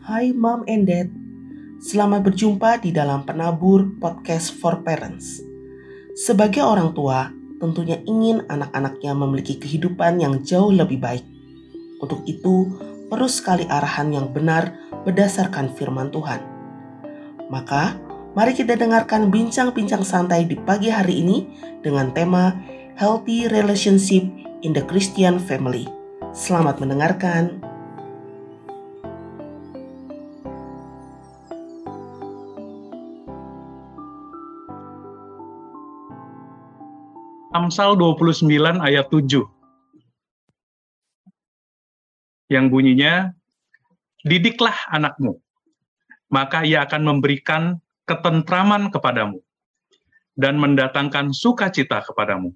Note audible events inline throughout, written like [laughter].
Hai Mom and Dad, selamat berjumpa di dalam Penabur Podcast for Parents. Sebagai orang tua, tentunya ingin anak-anaknya memiliki kehidupan yang jauh lebih baik. Untuk itu, perlu sekali arahan yang benar berdasarkan firman Tuhan. Maka, mari kita dengarkan bincang-bincang santai di pagi hari ini dengan tema Healthy Relationship in the Christian Family. Selamat mendengarkan. Amsal 29 ayat 7. Yang bunyinya, Didiklah anakmu, maka ia akan memberikan ketentraman kepadamu dan mendatangkan sukacita kepadamu.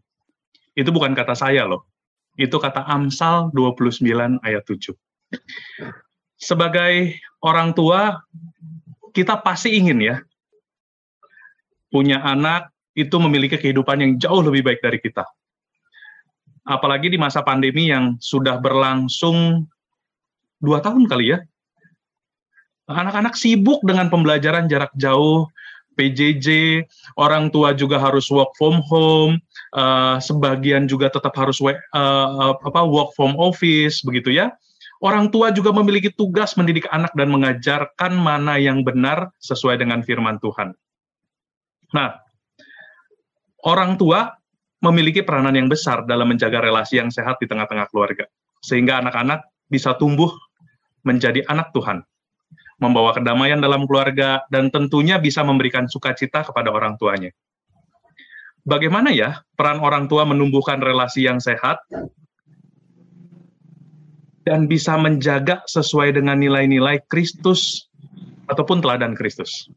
Itu bukan kata saya loh. Itu kata Amsal 29 ayat 7. Sebagai orang tua, kita pasti ingin ya punya anak itu memiliki kehidupan yang jauh lebih baik dari kita. Apalagi di masa pandemi yang sudah berlangsung dua tahun kali ya. Anak-anak sibuk dengan pembelajaran jarak jauh, PJJ, orang tua juga harus work from home, uh, sebagian juga tetap harus uh, apa, work from office, begitu ya. Orang tua juga memiliki tugas mendidik anak dan mengajarkan mana yang benar sesuai dengan firman Tuhan. Nah, orang tua memiliki peranan yang besar dalam menjaga relasi yang sehat di tengah-tengah keluarga, sehingga anak-anak bisa tumbuh menjadi anak Tuhan, membawa kedamaian dalam keluarga, dan tentunya bisa memberikan sukacita kepada orang tuanya. Bagaimana ya peran orang tua menumbuhkan relasi yang sehat dan bisa menjaga sesuai dengan nilai-nilai Kristus ataupun teladan Kristus?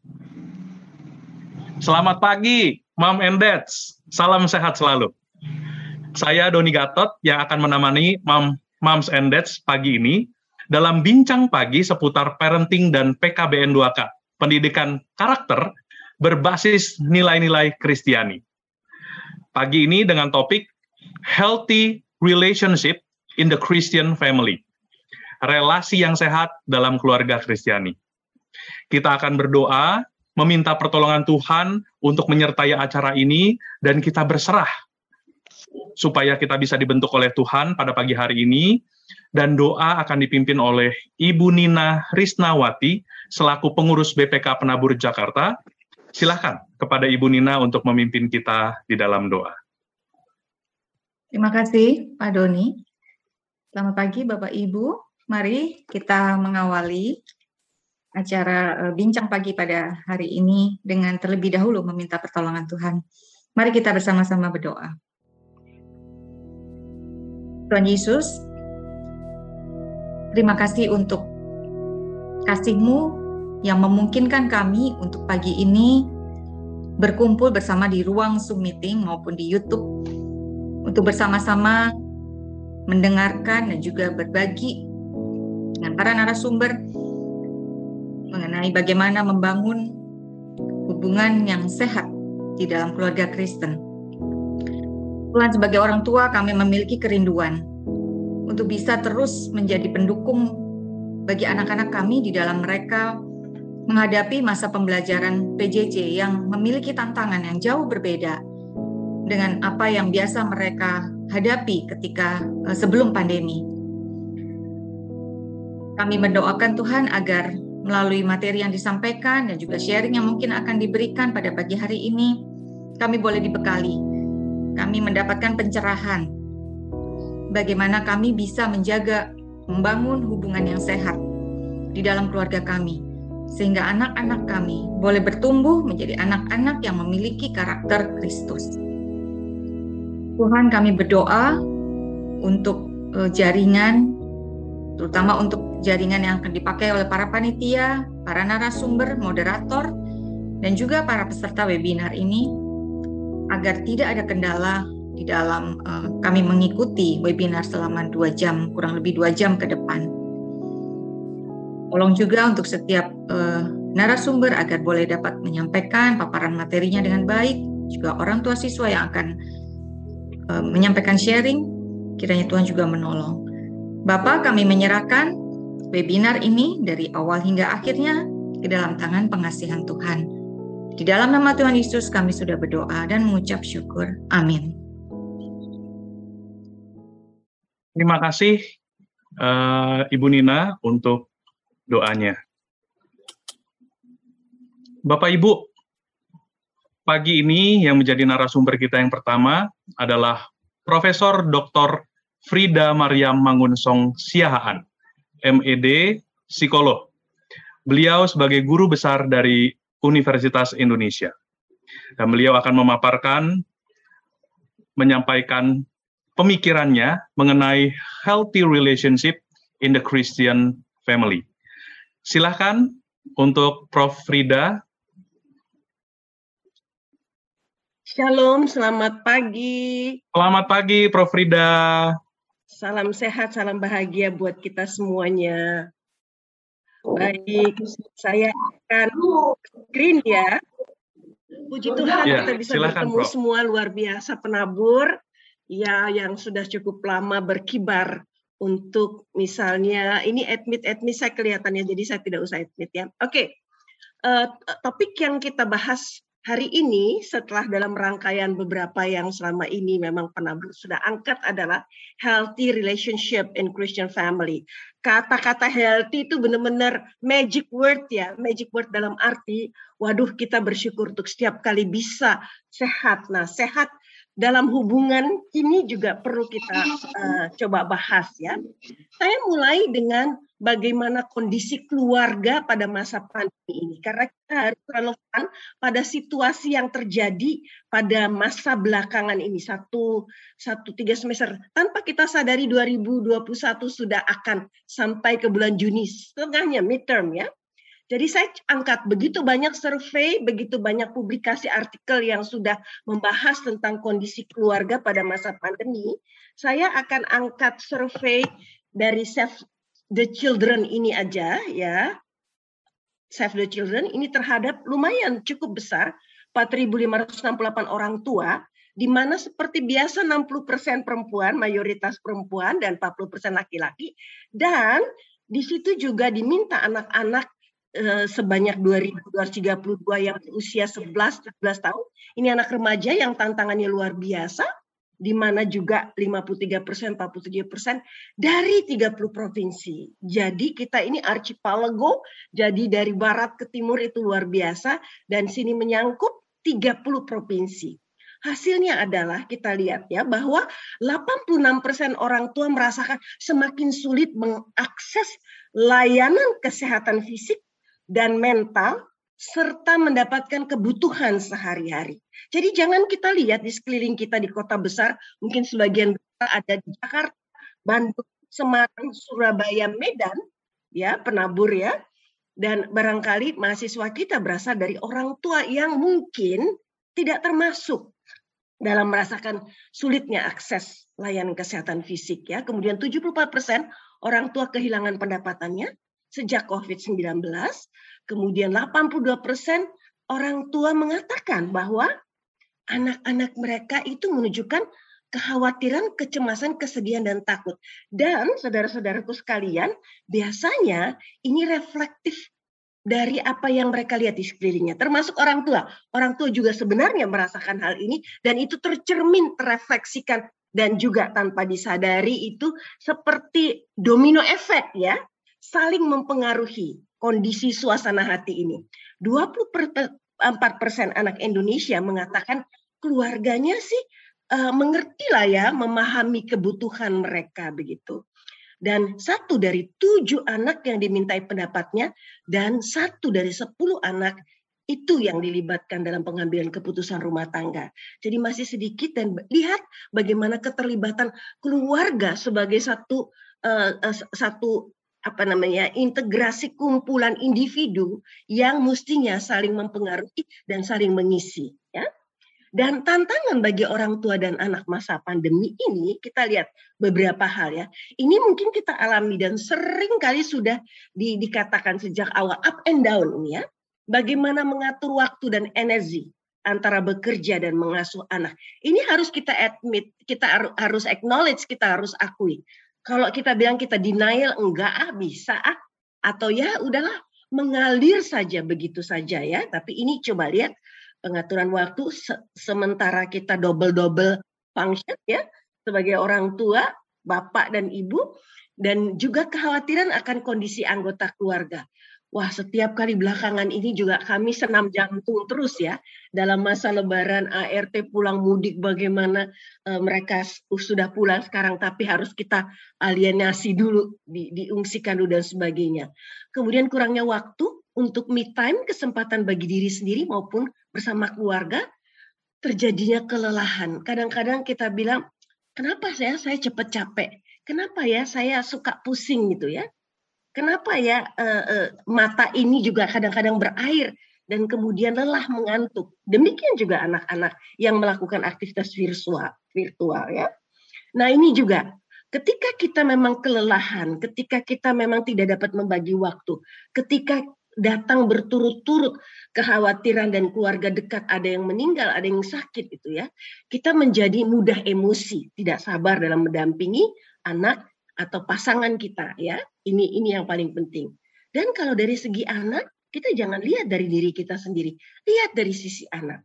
Selamat pagi, Mom and Dads, salam sehat selalu. Saya Doni Gatot yang akan menemani Mom, Moms and Dads pagi ini dalam bincang pagi seputar parenting dan PKBN 2K, pendidikan karakter berbasis nilai-nilai Kristiani. Pagi ini dengan topik Healthy Relationship in the Christian Family. Relasi yang sehat dalam keluarga Kristiani. Kita akan berdoa meminta pertolongan Tuhan untuk menyertai acara ini dan kita berserah supaya kita bisa dibentuk oleh Tuhan pada pagi hari ini dan doa akan dipimpin oleh Ibu Nina Risnawati selaku pengurus BPK Penabur Jakarta. Silahkan kepada Ibu Nina untuk memimpin kita di dalam doa. Terima kasih Pak Doni. Selamat pagi Bapak Ibu. Mari kita mengawali acara uh, bincang pagi pada hari ini dengan terlebih dahulu meminta pertolongan Tuhan. Mari kita bersama-sama berdoa. Tuhan Yesus, terima kasih untuk kasih-Mu yang memungkinkan kami untuk pagi ini berkumpul bersama di ruang Zoom meeting maupun di YouTube untuk bersama-sama mendengarkan dan juga berbagi dengan para narasumber mengenai bagaimana membangun hubungan yang sehat di dalam keluarga Kristen. Tuhan sebagai orang tua kami memiliki kerinduan untuk bisa terus menjadi pendukung bagi anak-anak kami di dalam mereka menghadapi masa pembelajaran PJJ yang memiliki tantangan yang jauh berbeda dengan apa yang biasa mereka hadapi ketika uh, sebelum pandemi. Kami mendoakan Tuhan agar melalui materi yang disampaikan dan juga sharing yang mungkin akan diberikan pada pagi hari ini, kami boleh dibekali. Kami mendapatkan pencerahan bagaimana kami bisa menjaga membangun hubungan yang sehat di dalam keluarga kami sehingga anak-anak kami boleh bertumbuh menjadi anak-anak yang memiliki karakter Kristus. Tuhan kami berdoa untuk uh, jaringan terutama untuk jaringan yang akan dipakai oleh para panitia, para narasumber, moderator, dan juga para peserta webinar ini agar tidak ada kendala di dalam uh, kami mengikuti webinar selama dua jam, kurang lebih dua jam ke depan. Tolong juga untuk setiap uh, narasumber agar boleh dapat menyampaikan paparan materinya dengan baik, juga orang tua siswa yang akan uh, menyampaikan sharing, kiranya Tuhan juga menolong. Bapak, kami menyerahkan webinar ini dari awal hingga akhirnya ke dalam tangan pengasihan Tuhan. Di dalam nama Tuhan Yesus kami sudah berdoa dan mengucap syukur. Amin. Terima kasih uh, Ibu Nina untuk doanya. Bapak Ibu, pagi ini yang menjadi narasumber kita yang pertama adalah Profesor Dr. Frida Mariam Mangunsong Siahaan, MED, psikolog. Beliau sebagai guru besar dari Universitas Indonesia. Dan beliau akan memaparkan, menyampaikan pemikirannya mengenai healthy relationship in the Christian family. Silahkan untuk Prof. Frida. Shalom, selamat pagi. Selamat pagi, Prof. Frida. Salam sehat, salam bahagia buat kita semuanya. Baik, saya akan screen ya. Puji Tuhan ya, kita bisa silakan, bertemu Prof. semua luar biasa penabur ya yang sudah cukup lama berkibar untuk misalnya ini admit admit saya kelihatannya jadi saya tidak usah admit ya. Oke. Okay. Uh, eh, topik yang kita bahas hari ini setelah dalam rangkaian beberapa yang selama ini memang pernah sudah angkat adalah healthy relationship in Christian family. Kata-kata healthy itu benar-benar magic word ya, magic word dalam arti waduh kita bersyukur untuk setiap kali bisa sehat. Nah, sehat dalam hubungan ini juga perlu kita uh, coba bahas ya. Saya mulai dengan bagaimana kondisi keluarga pada masa pandemi ini karena kita harus relevan pada situasi yang terjadi pada masa belakangan ini. Satu satu tiga semester. Tanpa kita sadari 2021 sudah akan sampai ke bulan Juni setengahnya midterm ya jadi saya angkat begitu banyak survei, begitu banyak publikasi artikel yang sudah membahas tentang kondisi keluarga pada masa pandemi. Saya akan angkat survei dari Save the Children ini aja ya. Save the Children ini terhadap lumayan cukup besar 4.568 orang tua di mana seperti biasa 60% perempuan, mayoritas perempuan dan 40% laki-laki dan di situ juga diminta anak-anak sebanyak 2.232 yang usia 11-17 tahun. Ini anak remaja yang tantangannya luar biasa, di mana juga 53 persen, 47 persen dari 30 provinsi. Jadi kita ini archipelago, jadi dari barat ke timur itu luar biasa, dan sini menyangkut 30 provinsi. Hasilnya adalah kita lihat ya bahwa 86% persen orang tua merasakan semakin sulit mengakses layanan kesehatan fisik dan mental serta mendapatkan kebutuhan sehari-hari. Jadi jangan kita lihat di sekeliling kita di kota besar, mungkin sebagian besar ada di Jakarta, Bandung, Semarang, Surabaya, Medan, ya penabur ya. Dan barangkali mahasiswa kita berasal dari orang tua yang mungkin tidak termasuk dalam merasakan sulitnya akses layanan kesehatan fisik ya. Kemudian 74% orang tua kehilangan pendapatannya, sejak COVID-19, kemudian 82 persen orang tua mengatakan bahwa anak-anak mereka itu menunjukkan kekhawatiran, kecemasan, kesedihan, dan takut. Dan saudara-saudaraku sekalian, biasanya ini reflektif dari apa yang mereka lihat di sekelilingnya, termasuk orang tua. Orang tua juga sebenarnya merasakan hal ini, dan itu tercermin, terrefleksikan, dan juga tanpa disadari itu seperti domino efek ya saling mempengaruhi kondisi suasana hati ini. 24 persen anak Indonesia mengatakan keluarganya sih uh, mengerti lah ya, memahami kebutuhan mereka begitu. Dan satu dari tujuh anak yang dimintai pendapatnya dan satu dari sepuluh anak itu yang dilibatkan dalam pengambilan keputusan rumah tangga. Jadi masih sedikit dan lihat bagaimana keterlibatan keluarga sebagai satu uh, satu apa namanya integrasi kumpulan individu yang mestinya saling mempengaruhi dan saling mengisi ya. Dan tantangan bagi orang tua dan anak masa pandemi ini kita lihat beberapa hal ya. Ini mungkin kita alami dan sering kali sudah di, dikatakan sejak awal up and down ini ya. Bagaimana mengatur waktu dan energi antara bekerja dan mengasuh anak. Ini harus kita admit kita harus acknowledge kita harus akui Kalau kita bilang kita denial, enggak ah bisa ah. Atau ya udahlah mengalir saja begitu saja ya. Tapi ini coba lihat pengaturan waktu se sementara kita double-double function ya sebagai orang tua, bapak dan ibu dan juga kekhawatiran akan kondisi anggota keluarga. Wah, setiap kali belakangan ini juga kami senam jantung terus ya. Dalam masa lebaran ART pulang mudik bagaimana e, mereka sudah pulang sekarang tapi harus kita alienasi dulu, di, diungsikan dulu dan sebagainya. Kemudian kurangnya waktu untuk me time, kesempatan bagi diri sendiri maupun bersama keluarga, terjadinya kelelahan. Kadang-kadang kita bilang, kenapa saya saya cepat capek? Kenapa ya saya suka pusing gitu ya? Kenapa ya uh, uh, mata ini juga kadang-kadang berair dan kemudian lelah mengantuk. Demikian juga anak-anak yang melakukan aktivitas virtual, virtual ya. Nah ini juga ketika kita memang kelelahan, ketika kita memang tidak dapat membagi waktu, ketika datang berturut-turut kekhawatiran dan keluarga dekat ada yang meninggal, ada yang sakit itu ya. Kita menjadi mudah emosi, tidak sabar dalam mendampingi anak atau pasangan kita ya. Ini ini yang paling penting. Dan kalau dari segi anak, kita jangan lihat dari diri kita sendiri, lihat dari sisi anak.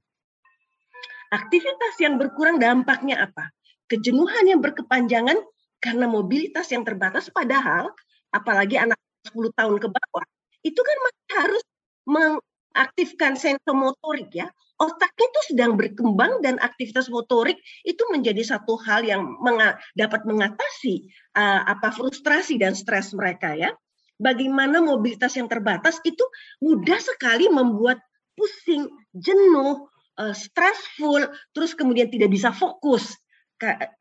Aktivitas yang berkurang dampaknya apa? Kejenuhan yang berkepanjangan karena mobilitas yang terbatas padahal apalagi anak 10 tahun ke bawah itu kan masih harus mengaktifkan sensomotorik ya otaknya itu sedang berkembang dan aktivitas motorik itu menjadi satu hal yang menga dapat mengatasi uh, apa frustrasi dan stres mereka ya. Bagaimana mobilitas yang terbatas itu mudah sekali membuat pusing, jenuh, uh, stressful, terus kemudian tidak bisa fokus.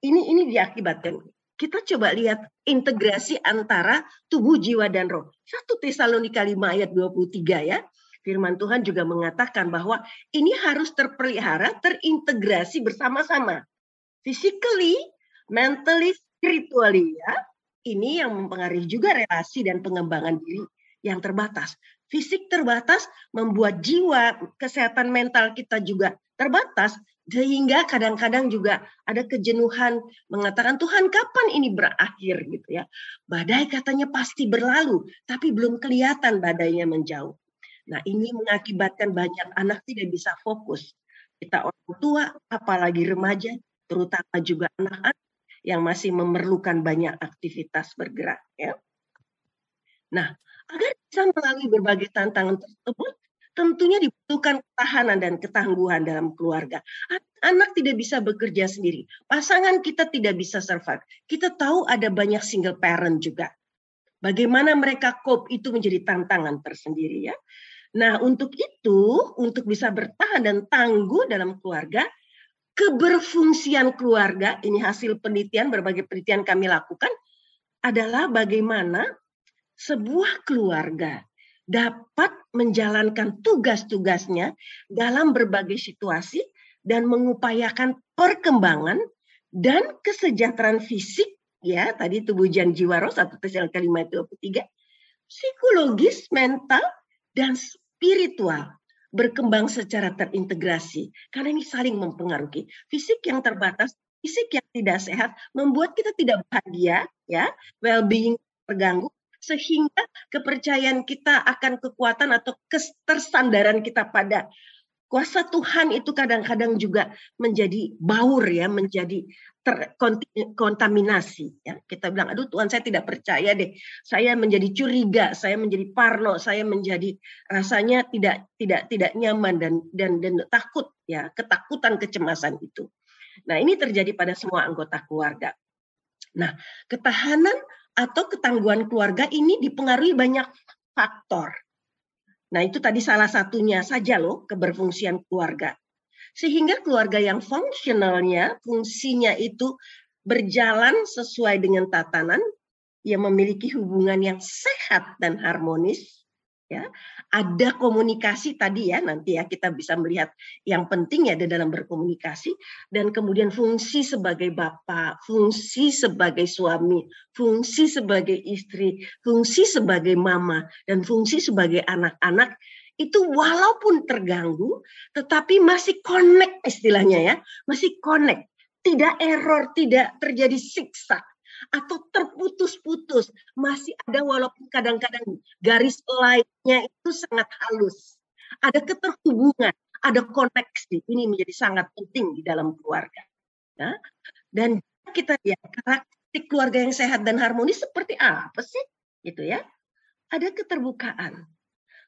Ini ini diakibatkan. Kita coba lihat integrasi antara tubuh, jiwa dan roh. Satu Tesalonika 5 ayat 23 ya firman Tuhan juga mengatakan bahwa ini harus terpelihara, terintegrasi bersama-sama. Physically, mentally, spiritually ya. Ini yang mempengaruhi juga relasi dan pengembangan diri yang terbatas. Fisik terbatas membuat jiwa, kesehatan mental kita juga terbatas sehingga kadang-kadang juga ada kejenuhan mengatakan Tuhan kapan ini berakhir gitu ya. Badai katanya pasti berlalu tapi belum kelihatan badainya menjauh. Nah, ini mengakibatkan banyak anak tidak bisa fokus. Kita orang tua, apalagi remaja, terutama juga anak-anak yang masih memerlukan banyak aktivitas bergerak. Ya. Nah, agar bisa melalui berbagai tantangan tersebut, tentunya dibutuhkan ketahanan dan ketangguhan dalam keluarga. Anak tidak bisa bekerja sendiri, pasangan kita tidak bisa survive. Kita tahu ada banyak single parent juga. Bagaimana mereka cope itu menjadi tantangan tersendiri ya. Nah, untuk itu, untuk bisa bertahan dan tangguh dalam keluarga, keberfungsian keluarga, ini hasil penelitian, berbagai penelitian kami lakukan, adalah bagaimana sebuah keluarga dapat menjalankan tugas-tugasnya dalam berbagai situasi dan mengupayakan perkembangan dan kesejahteraan fisik ya tadi tubuh dan jiwa roh satu Tesalonika kalimat 23 psikologis mental dan spiritual berkembang secara terintegrasi karena ini saling mempengaruhi. Fisik yang terbatas, fisik yang tidak sehat membuat kita tidak bahagia, ya, well-being terganggu sehingga kepercayaan kita akan kekuatan atau ketersandaran kita pada kuasa Tuhan itu kadang-kadang juga menjadi baur ya, menjadi terkontaminasi ya. Kita bilang aduh Tuhan saya tidak percaya deh. Saya menjadi curiga, saya menjadi parno, saya menjadi rasanya tidak tidak tidak nyaman dan dan dan takut ya, ketakutan, kecemasan itu. Nah, ini terjadi pada semua anggota keluarga. Nah, ketahanan atau ketangguhan keluarga ini dipengaruhi banyak faktor Nah, itu tadi salah satunya saja loh keberfungsian keluarga. Sehingga keluarga yang fungsionalnya, fungsinya itu berjalan sesuai dengan tatanan, yang memiliki hubungan yang sehat dan harmonis, ya. Ada komunikasi tadi ya nanti ya kita bisa melihat yang penting ya di dalam berkomunikasi. Dan kemudian fungsi sebagai bapak, fungsi sebagai suami, fungsi sebagai istri, fungsi sebagai mama dan fungsi sebagai anak-anak itu walaupun terganggu tetapi masih connect istilahnya ya, masih connect, tidak error, tidak terjadi siksa atau terputus-putus. Masih ada walaupun kadang-kadang garis lainnya itu sangat halus. Ada keterhubungan, ada koneksi. Ini menjadi sangat penting di dalam keluarga. Ya. Dan kita lihat karakteristik keluarga yang sehat dan harmonis seperti apa sih? Gitu ya. Ada keterbukaan.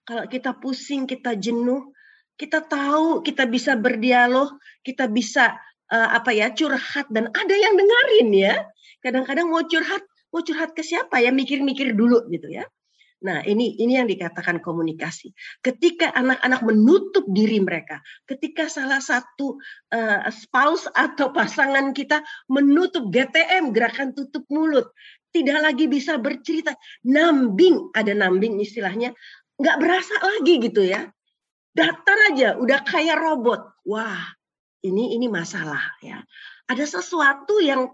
Kalau kita pusing, kita jenuh, kita tahu kita bisa berdialog, kita bisa uh, apa ya curhat dan ada yang dengerin ya. Kadang-kadang mau curhat, mau curhat ke siapa ya mikir-mikir dulu gitu ya. Nah, ini ini yang dikatakan komunikasi. Ketika anak-anak menutup diri mereka, ketika salah satu uh, spouse atau pasangan kita menutup GTM gerakan tutup mulut, tidak lagi bisa bercerita, nambing, ada nambing istilahnya, nggak berasa lagi gitu ya. Datar aja, udah kayak robot. Wah, ini ini masalah ya. Ada sesuatu yang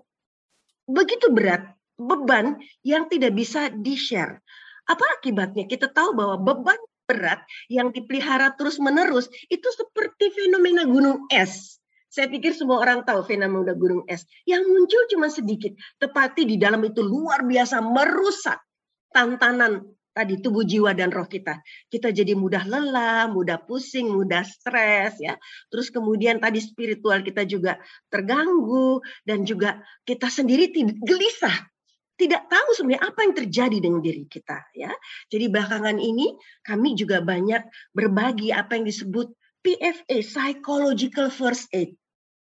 begitu berat, beban yang tidak bisa di-share. Apa akibatnya? Kita tahu bahwa beban berat yang dipelihara terus-menerus itu seperti fenomena gunung es. Saya pikir semua orang tahu fenomena gunung es. Yang muncul cuma sedikit, tetapi di dalam itu luar biasa merusak tantanan tadi tubuh jiwa dan roh kita. Kita jadi mudah lelah, mudah pusing, mudah stres ya. Terus kemudian tadi spiritual kita juga terganggu dan juga kita sendiri gelisah. Tidak tahu sebenarnya apa yang terjadi dengan diri kita ya. Jadi belakangan ini kami juga banyak berbagi apa yang disebut PFA psychological first aid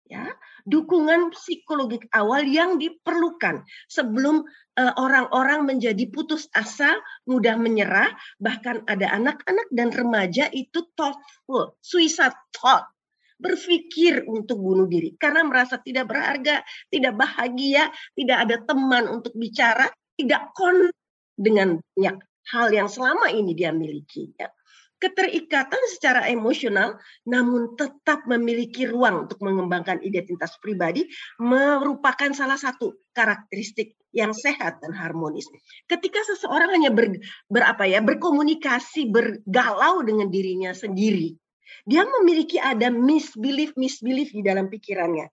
ya dukungan psikologik awal yang diperlukan sebelum eh, orang-orang uh, menjadi putus asa, mudah menyerah, bahkan ada anak-anak dan remaja itu thoughtful, suicide thought, berpikir untuk bunuh diri karena merasa tidak berharga, tidak bahagia, tidak ada teman untuk bicara, tidak kon dengan banyak hal yang selama ini dia miliki. Ya keterikatan secara emosional namun tetap memiliki ruang untuk mengembangkan identitas pribadi merupakan salah satu karakteristik yang sehat dan harmonis. Ketika seseorang hanya ber, berapa ya berkomunikasi bergalau dengan dirinya sendiri, dia memiliki ada misbelief misbelief di dalam pikirannya.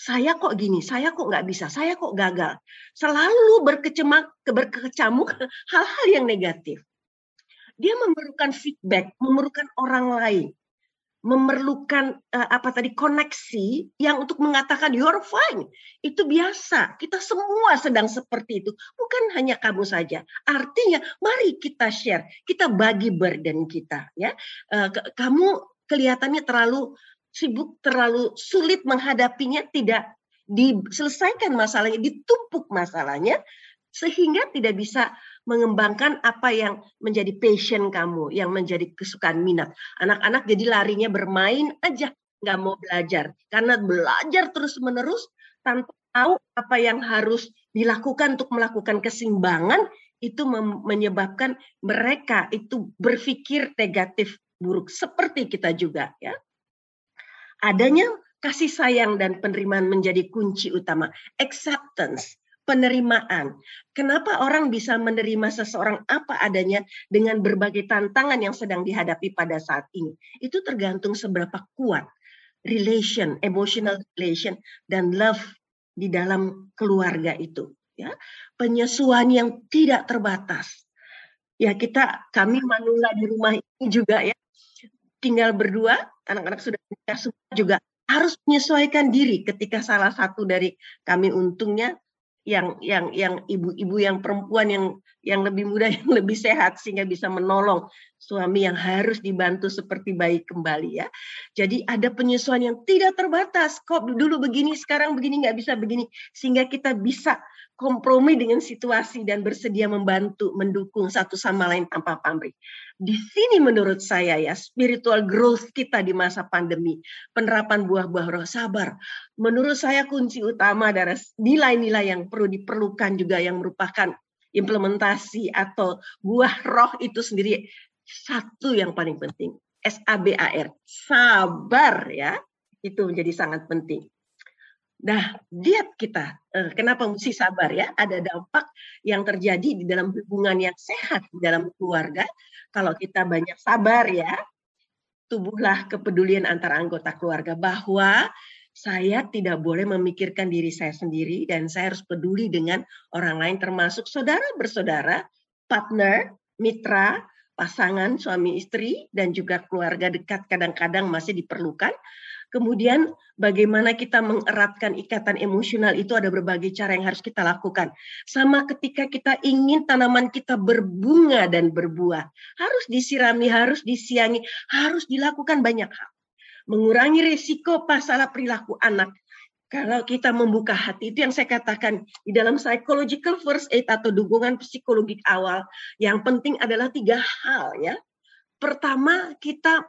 Saya kok gini, saya kok nggak bisa, saya kok gagal. Selalu berkecemak, berkecamuk [laughs] hal-hal yang negatif dia memerlukan feedback, memerlukan orang lain, memerlukan uh, apa tadi koneksi yang untuk mengatakan you're fine. Itu biasa. Kita semua sedang seperti itu. Bukan hanya kamu saja. Artinya mari kita share, kita bagi burden kita ya. Uh, kamu kelihatannya terlalu sibuk, terlalu sulit menghadapinya, tidak diselesaikan masalahnya, ditumpuk masalahnya sehingga tidak bisa mengembangkan apa yang menjadi passion kamu, yang menjadi kesukaan minat. Anak-anak jadi larinya bermain aja, nggak mau belajar. Karena belajar terus-menerus tanpa tahu apa yang harus dilakukan untuk melakukan keseimbangan, itu menyebabkan mereka itu berpikir negatif buruk seperti kita juga ya. Adanya kasih sayang dan penerimaan menjadi kunci utama. Acceptance penerimaan. Kenapa orang bisa menerima seseorang apa adanya dengan berbagai tantangan yang sedang dihadapi pada saat ini? Itu tergantung seberapa kuat relation, emotional relation dan love di dalam keluarga itu, ya. Penyesuaian yang tidak terbatas. Ya, kita kami manula di rumah ini juga ya. Tinggal berdua, anak-anak sudah menikah semua juga harus menyesuaikan diri ketika salah satu dari kami untungnya yang yang yang ibu-ibu yang perempuan yang yang lebih muda [laughs] yang lebih sehat sehingga bisa menolong suami yang harus dibantu seperti bayi kembali ya. Jadi ada penyesuaian yang tidak terbatas. Kok dulu begini sekarang begini nggak bisa begini sehingga kita bisa kompromi dengan situasi dan bersedia membantu mendukung satu sama lain tanpa pamrih. Di sini menurut saya ya spiritual growth kita di masa pandemi, penerapan buah-buah roh sabar. Menurut saya kunci utama adalah nilai-nilai yang perlu diperlukan juga yang merupakan implementasi atau buah roh itu sendiri satu yang paling penting S A B A R sabar ya itu menjadi sangat penting. Nah, diet kita, eh, kenapa mesti sabar ya? Ada dampak yang terjadi di dalam hubungan yang sehat di dalam keluarga. Kalau kita banyak sabar ya, tubuhlah kepedulian antara anggota keluarga bahwa saya tidak boleh memikirkan diri saya sendiri dan saya harus peduli dengan orang lain termasuk saudara bersaudara, partner, mitra, pasangan, suami istri dan juga keluarga dekat kadang-kadang masih diperlukan. Kemudian bagaimana kita mengeratkan ikatan emosional itu ada berbagai cara yang harus kita lakukan. Sama ketika kita ingin tanaman kita berbunga dan berbuah, harus disirami, harus disiangi, harus dilakukan banyak hal mengurangi risiko masalah perilaku anak. Kalau kita membuka hati, itu yang saya katakan di dalam psychological first aid atau dukungan psikologik awal, yang penting adalah tiga hal ya. Pertama, kita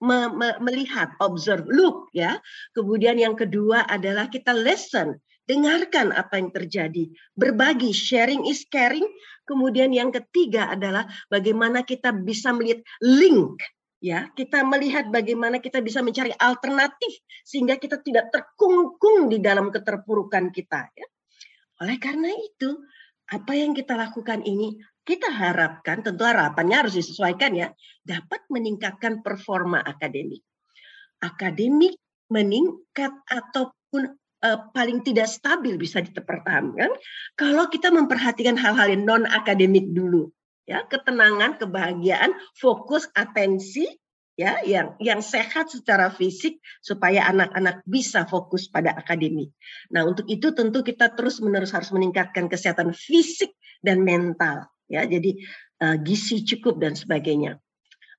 me me melihat, observe, look ya. Kemudian yang kedua adalah kita listen, dengarkan apa yang terjadi, berbagi, sharing is caring. Kemudian yang ketiga adalah bagaimana kita bisa melihat link ya kita melihat bagaimana kita bisa mencari alternatif sehingga kita tidak terkungkung di dalam keterpurukan kita ya oleh karena itu apa yang kita lakukan ini kita harapkan tentu harapannya harus disesuaikan ya dapat meningkatkan performa akademik. Akademik meningkat ataupun uh, paling tidak stabil bisa dipertahankan kalau kita memperhatikan hal-hal yang non akademik dulu ya. Ketenangan kebahagiaan fokus atensi ya yang yang sehat secara fisik supaya anak-anak bisa fokus pada akademik. Nah, untuk itu tentu kita terus-menerus harus meningkatkan kesehatan fisik dan mental ya. Jadi uh, gizi cukup dan sebagainya.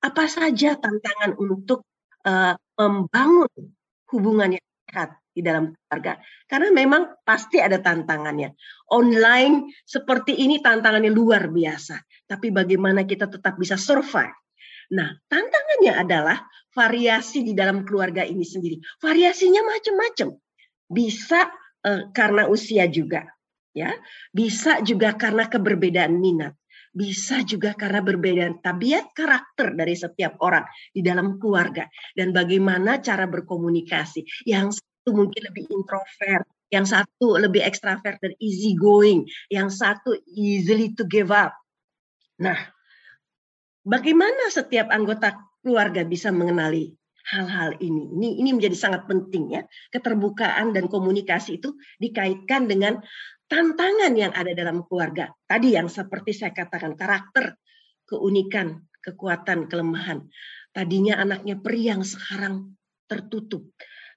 Apa saja tantangan untuk uh, membangun hubungan yang sehat di dalam keluarga. Karena memang pasti ada tantangannya. Online seperti ini tantangannya luar biasa. Tapi bagaimana kita tetap bisa survive. Nah, tantangannya adalah variasi di dalam keluarga ini sendiri. Variasinya macam-macam. Bisa uh, karena usia juga, ya. Bisa juga karena keberbedaan minat. Bisa juga karena berbeda tabiat karakter dari setiap orang di dalam keluarga dan bagaimana cara berkomunikasi. Yang satu mungkin lebih introvert, yang satu lebih ekstrovert dan easy going, yang satu easily to give up. Nah, bagaimana setiap anggota keluarga bisa mengenali hal-hal ini. Ini ini menjadi sangat penting ya. Keterbukaan dan komunikasi itu dikaitkan dengan tantangan yang ada dalam keluarga. Tadi yang seperti saya katakan karakter, keunikan, kekuatan, kelemahan. Tadinya anaknya periang sekarang tertutup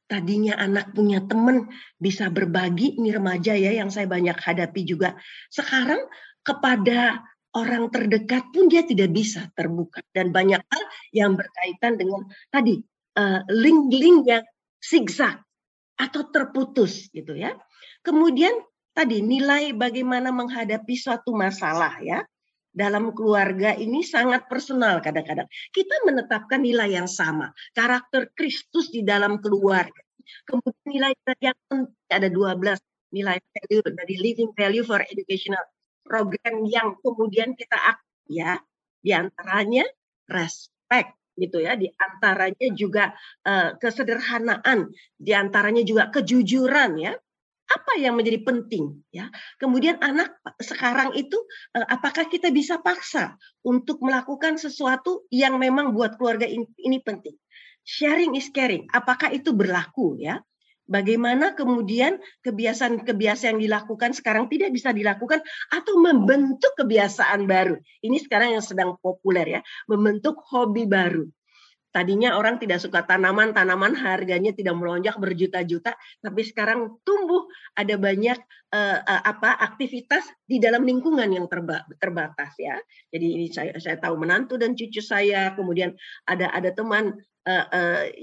tadinya anak punya teman bisa berbagi ini remaja ya yang saya banyak hadapi juga sekarang kepada orang terdekat pun dia tidak bisa terbuka dan banyak hal yang berkaitan dengan tadi uh, link-link yang zigzag atau terputus gitu ya kemudian tadi nilai bagaimana menghadapi suatu masalah ya dalam keluarga ini sangat personal kadang-kadang. Kita menetapkan nilai yang sama, karakter Kristus di dalam keluarga. Kemudian nilai yang penting ada 12 nilai value dari living value for educational program yang kemudian kita ya di antaranya respect gitu ya di antaranya juga uh, kesederhanaan di antaranya juga kejujuran ya apa yang menjadi penting ya? Kemudian anak sekarang itu eh, apakah kita bisa paksa untuk melakukan sesuatu yang memang buat keluarga ini, ini penting? Sharing is caring. Apakah itu berlaku ya? Bagaimana kemudian kebiasaan-kebiasaan yang dilakukan sekarang tidak bisa dilakukan atau membentuk kebiasaan baru. Ini sekarang yang sedang populer ya, membentuk hobi baru. Tadinya orang tidak suka tanaman, tanaman harganya tidak melonjak berjuta-juta, tapi sekarang tumbuh ada banyak uh, uh, apa aktivitas di dalam lingkungan yang terba terbatas ya. Jadi ini saya saya tahu menantu dan cucu saya, kemudian ada ada teman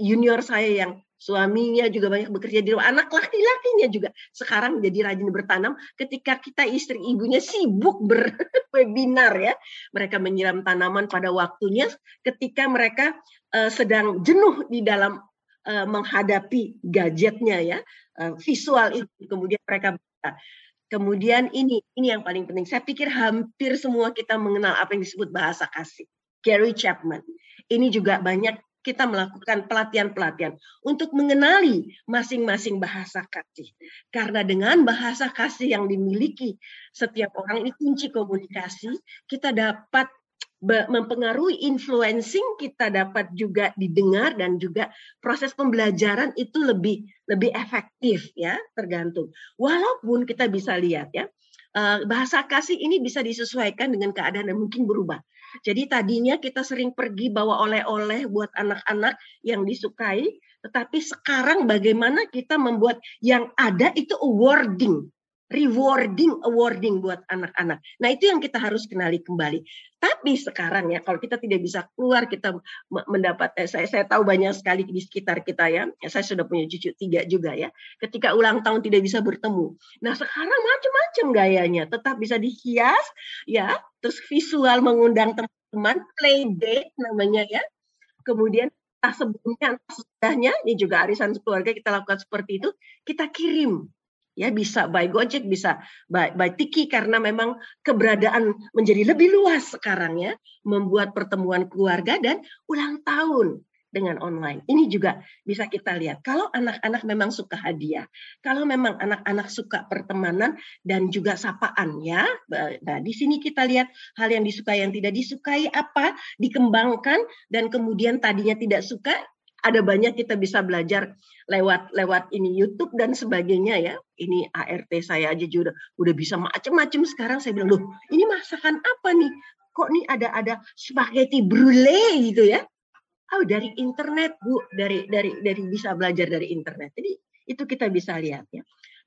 junior saya yang suaminya juga banyak bekerja di rumah, anak laki-lakinya juga sekarang menjadi rajin bertanam ketika kita istri ibunya sibuk berwebinar [laughs] ya. Mereka menyiram tanaman pada waktunya ketika mereka uh, sedang jenuh di dalam uh, menghadapi gadgetnya ya, uh, visual itu. Kemudian mereka Kemudian ini ini yang paling penting. Saya pikir hampir semua kita mengenal apa yang disebut bahasa kasih. Gary Chapman. Ini juga banyak kita melakukan pelatihan-pelatihan untuk mengenali masing-masing bahasa kasih. Karena dengan bahasa kasih yang dimiliki setiap orang ini kunci komunikasi, kita dapat mempengaruhi influencing kita dapat juga didengar dan juga proses pembelajaran itu lebih lebih efektif ya tergantung walaupun kita bisa lihat ya eh, bahasa kasih ini bisa disesuaikan dengan keadaan dan mungkin berubah jadi tadinya kita sering pergi bawa oleh-oleh buat anak-anak yang disukai tetapi sekarang bagaimana kita membuat yang ada itu awarding rewarding, awarding buat anak-anak. Nah itu yang kita harus kenali kembali. Tapi sekarang ya kalau kita tidak bisa keluar kita mendapat eh, saya saya tahu banyak sekali di sekitar kita ya. ya saya sudah punya cucu tiga juga ya. Ketika ulang tahun tidak bisa bertemu. Nah sekarang macam-macam gayanya. Tetap bisa dihias ya. Terus visual mengundang teman-teman play date namanya ya. Kemudian entah sebelumnya entah sesudahnya ini juga arisan keluarga kita lakukan seperti itu kita kirim ya bisa by Gojek bisa by, by Tiki karena memang keberadaan menjadi lebih luas sekarang ya membuat pertemuan keluarga dan ulang tahun dengan online. Ini juga bisa kita lihat. Kalau anak-anak memang suka hadiah, kalau memang anak-anak suka pertemanan dan juga sapaan ya. Nah, di sini kita lihat hal yang disukai yang tidak disukai apa dikembangkan dan kemudian tadinya tidak suka ada banyak kita bisa belajar lewat lewat ini YouTube dan sebagainya ya. Ini ART saya aja juga udah, bisa macam-macam sekarang saya bilang, "Loh, ini masakan apa nih? Kok nih ada ada spaghetti brulee gitu ya?" Oh, dari internet, Bu. Dari dari dari bisa belajar dari internet. Jadi itu kita bisa lihat ya.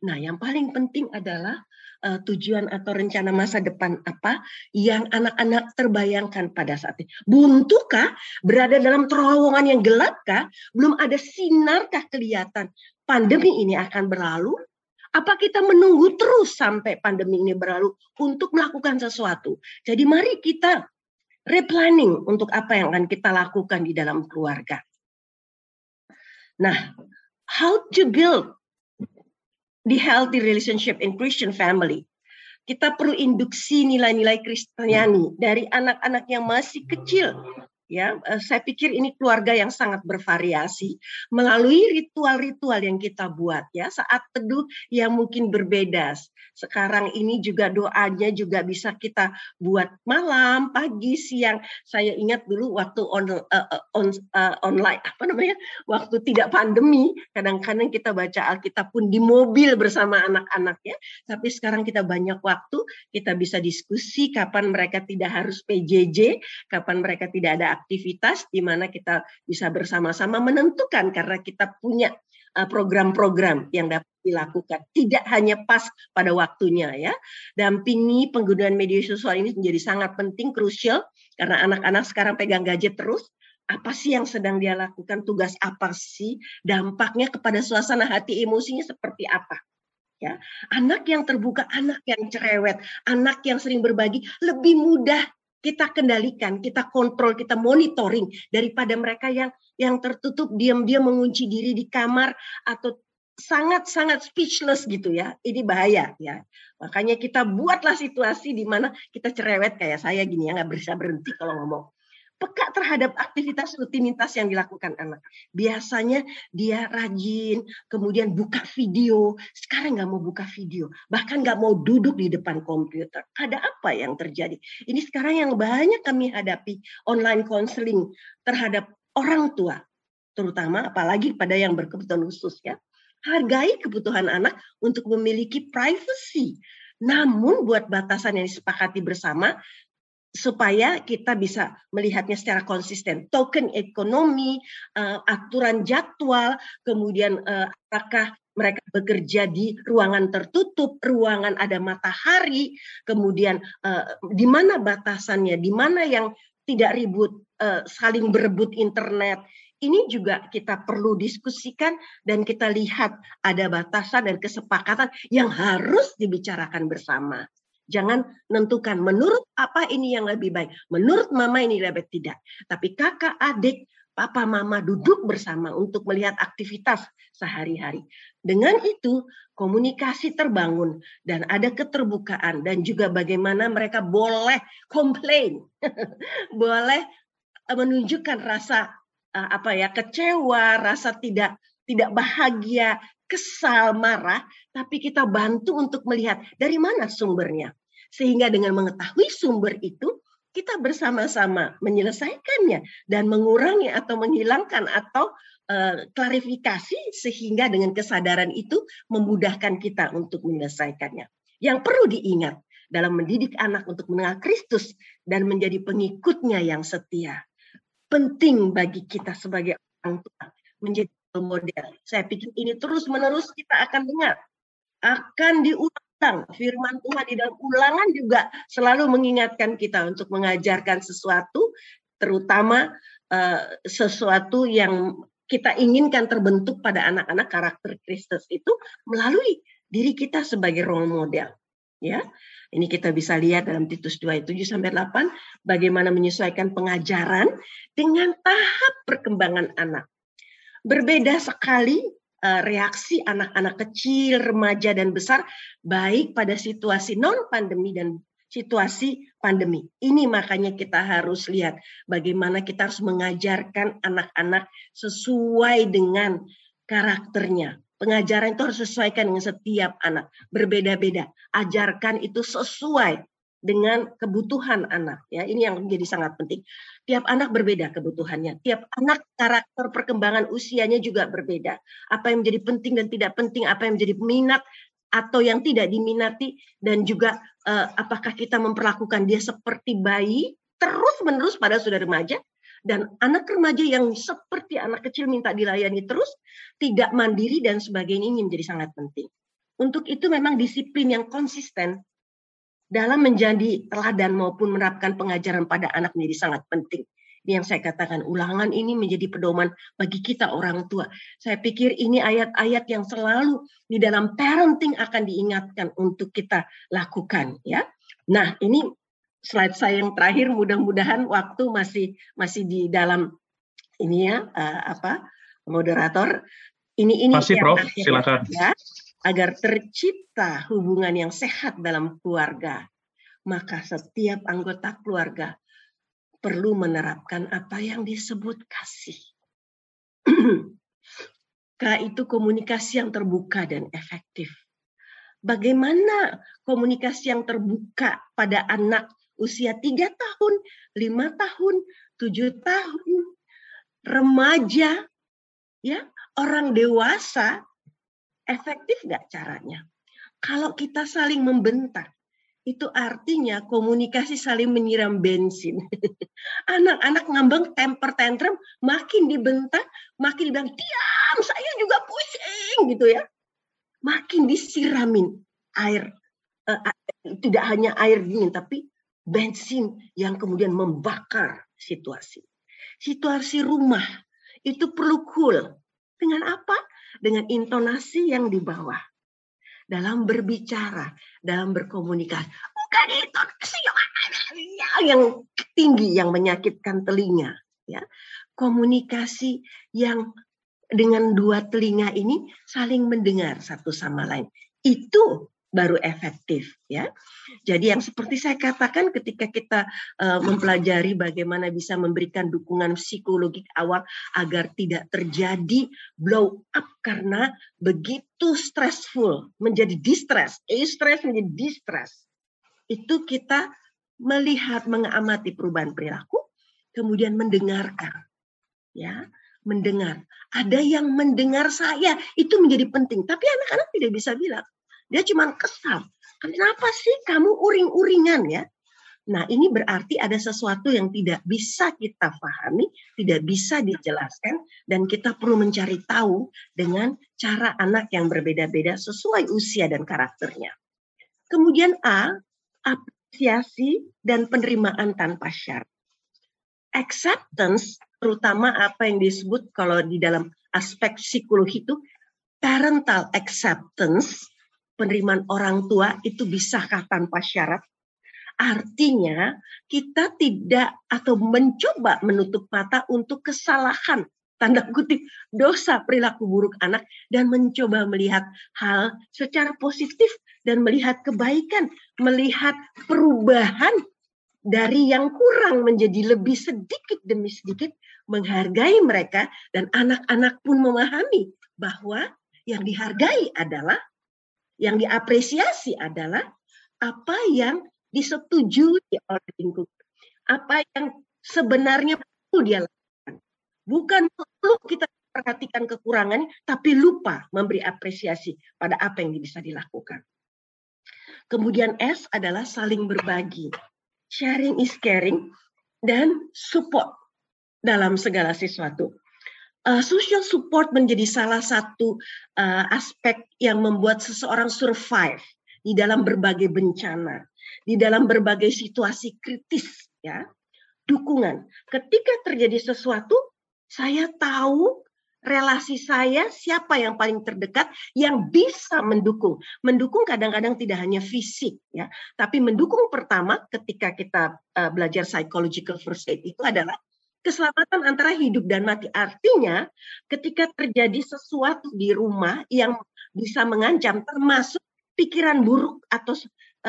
Nah, yang paling penting adalah uh, tujuan atau rencana masa depan apa yang anak-anak terbayangkan pada saat ini. Buntukah berada dalam terowongan yang gelapkah? Belum ada sinarkah kelihatan? Pandemi ini akan berlalu? Apa kita menunggu terus sampai pandemi ini berlalu untuk melakukan sesuatu? Jadi mari kita replanning untuk apa yang akan kita lakukan di dalam keluarga. Nah, how to build the healthy relationship in Christian family. Kita perlu induksi nilai-nilai Kristiani dari anak-anak yang masih kecil ya eh, saya pikir ini keluarga yang sangat bervariasi. Melalui ritual-ritual yang kita buat ya saat teduh yang mungkin berbeda. Sekarang ini juga doanya juga bisa kita buat malam pagi siang. Saya ingat dulu waktu on, uh, on uh, online apa namanya waktu tidak pandemi. Kadang-kadang kita baca Alkitab pun di mobil bersama anak-anak ya. Tapi sekarang kita banyak waktu kita bisa diskusi kapan mereka tidak harus PJJ kapan mereka tidak ada aktivitas di mana kita bisa bersama-sama menentukan karena kita punya uh, program-program yang dapat dilakukan. Tidak hanya pas pada waktunya ya. Dampingi penggunaan media sosial ini menjadi sangat penting, krusial karena anak-anak sekarang pegang gadget terus. Apa sih yang sedang dia lakukan? Tugas apa sih? Dampaknya kepada suasana hati emosinya seperti apa? Ya, anak yang terbuka, anak yang cerewet, anak yang sering berbagi lebih mudah kita kendalikan, kita kontrol, kita monitoring daripada mereka yang yang tertutup diam-diam mengunci diri di kamar atau sangat-sangat speechless gitu ya. Ini bahaya ya. Makanya kita buatlah situasi di mana kita cerewet kayak saya gini ya nggak bisa berhenti kalau ngomong peka terhadap aktivitas rutinitas yang dilakukan anak. Biasanya dia rajin, kemudian buka video. Sekarang nggak mau buka video, bahkan nggak mau duduk di depan komputer. Ada apa yang terjadi? Ini sekarang yang banyak kami hadapi online counseling terhadap orang tua, terutama apalagi pada yang berkebutuhan khusus ya. Hargai kebutuhan anak untuk memiliki privacy. Namun buat batasan yang disepakati bersama supaya kita bisa melihatnya secara konsisten. Token ekonomi, uh, aturan jadwal, kemudian uh, apakah mereka bekerja di ruangan tertutup, ruangan ada matahari, kemudian uh, di mana batasannya, di mana yang tidak ribut, uh, saling berebut internet. Ini juga kita perlu diskusikan dan kita lihat ada batasan dan kesepakatan yang harus dibicarakan bersama. Jangan menentukan menurut apa ini yang lebih baik. Menurut mama ini lebih tidak. Tapi kakak, adik, papa, mama duduk bersama untuk melihat aktivitas sehari-hari. Dengan itu komunikasi terbangun dan ada keterbukaan dan juga bagaimana mereka boleh komplain, [laughs] boleh eh, menunjukkan rasa eh, apa ya kecewa, rasa tidak tidak bahagia, kesal, marah, tapi kita bantu untuk melihat dari mana sumbernya. Sehingga dengan mengetahui sumber itu, kita bersama-sama menyelesaikannya dan mengurangi atau menghilangkan atau uh, klarifikasi sehingga dengan kesadaran itu memudahkan kita untuk menyelesaikannya. Yang perlu diingat dalam mendidik anak untuk mengenal Kristus dan menjadi pengikutnya yang setia. Penting bagi kita sebagai orang tua menjadi model. Saya pikir ini terus-menerus kita akan dengar. Akan diulang Firman Tuhan di dalam ulangan juga selalu mengingatkan kita untuk mengajarkan sesuatu, terutama uh, sesuatu yang kita inginkan terbentuk pada anak-anak karakter Kristus itu melalui diri kita sebagai role model. Ya, ini kita bisa lihat dalam Titus 2 ayat 7 sampai 8 bagaimana menyesuaikan pengajaran dengan tahap perkembangan anak. Berbeda sekali Eh, reaksi anak-anak kecil, remaja dan besar baik pada situasi non pandemi dan situasi pandemi. Ini makanya kita harus lihat bagaimana kita harus mengajarkan anak-anak sesuai dengan karakternya. Pengajaran itu harus sesuaikan dengan setiap anak, berbeda-beda. Ajarkan itu sesuai dengan kebutuhan anak ya. Ini yang menjadi sangat penting. Tiap anak berbeda kebutuhannya. Tiap anak karakter perkembangan usianya juga berbeda. Apa yang menjadi penting dan tidak penting apa yang menjadi minat atau yang tidak diminati dan juga uh, apakah kita memperlakukan dia seperti bayi terus menerus pada sudah remaja dan anak remaja yang seperti anak kecil minta dilayani terus tidak mandiri dan sebagainya ini menjadi sangat penting. Untuk itu memang disiplin yang konsisten dalam menjadi teladan maupun menerapkan pengajaran pada anak menjadi sangat penting. Ini yang saya katakan, ulangan ini menjadi pedoman bagi kita orang tua. Saya pikir ini ayat-ayat yang selalu di dalam parenting akan diingatkan untuk kita lakukan. ya. Nah, ini slide saya yang terakhir, mudah-mudahan waktu masih masih di dalam ini ya, uh, apa moderator. Ini ini masih Prof, silakan. Ya agar tercipta hubungan yang sehat dalam keluarga, maka setiap anggota keluarga perlu menerapkan apa yang disebut kasih. [clears throat] K itu komunikasi yang terbuka dan efektif. Bagaimana komunikasi yang terbuka pada anak usia tiga tahun, lima tahun, tujuh tahun, remaja, ya orang dewasa efektif nggak caranya? Kalau kita saling membentak, itu artinya komunikasi saling menyiram bensin. [laughs] Anak-anak ngambang temper tantrum, makin dibentak, makin dibilang, diam, saya juga pusing gitu ya. Makin disiramin air, uh, tidak hanya air dingin, tapi bensin yang kemudian membakar situasi. Situasi rumah itu perlu cool. Dengan apa? Dengan intonasi yang di bawah. Dalam berbicara, dalam berkomunikasi. Bukan intonasi yang tinggi yang menyakitkan telinga. Ya. Komunikasi yang dengan dua telinga ini saling mendengar satu sama lain. Itu baru efektif ya. Jadi yang seperti saya katakan ketika kita uh, mempelajari bagaimana bisa memberikan dukungan psikologik awal agar tidak terjadi blow up karena begitu stressful menjadi distress, stress menjadi distress. Itu kita melihat mengamati perubahan perilaku kemudian mendengarkan ya mendengar. Ada yang mendengar saya, itu menjadi penting. Tapi anak-anak tidak bisa bilang, dia cuma kesal. Kenapa sih kamu uring-uringan ya? Nah, ini berarti ada sesuatu yang tidak bisa kita pahami, tidak bisa dijelaskan, dan kita perlu mencari tahu dengan cara anak yang berbeda-beda sesuai usia dan karakternya. Kemudian A, apresiasi dan penerimaan tanpa syarat. Acceptance, terutama apa yang disebut kalau di dalam aspek psikologi itu parental acceptance, penerimaan orang tua itu bisakah tanpa syarat? Artinya kita tidak atau mencoba menutup mata untuk kesalahan tanda kutip dosa perilaku buruk anak dan mencoba melihat hal secara positif dan melihat kebaikan, melihat perubahan dari yang kurang menjadi lebih sedikit demi sedikit menghargai mereka dan anak-anak pun memahami bahwa yang dihargai adalah yang diapresiasi adalah apa yang disetujui oleh lingkungan. apa yang sebenarnya perlu dia lakukan. Bukan perlu kita perhatikan kekurangan, tapi lupa memberi apresiasi pada apa yang bisa dilakukan. Kemudian S adalah saling berbagi. Sharing is caring dan support dalam segala sesuatu. Uh, social support menjadi salah satu uh, aspek yang membuat seseorang survive di dalam berbagai bencana, di dalam berbagai situasi kritis, ya. Dukungan. Ketika terjadi sesuatu, saya tahu relasi saya siapa yang paling terdekat yang bisa mendukung. Mendukung kadang-kadang tidak hanya fisik ya, tapi mendukung pertama ketika kita uh, belajar psychological first aid itu adalah keselamatan antara hidup dan mati. Artinya ketika terjadi sesuatu di rumah yang bisa mengancam termasuk pikiran buruk atau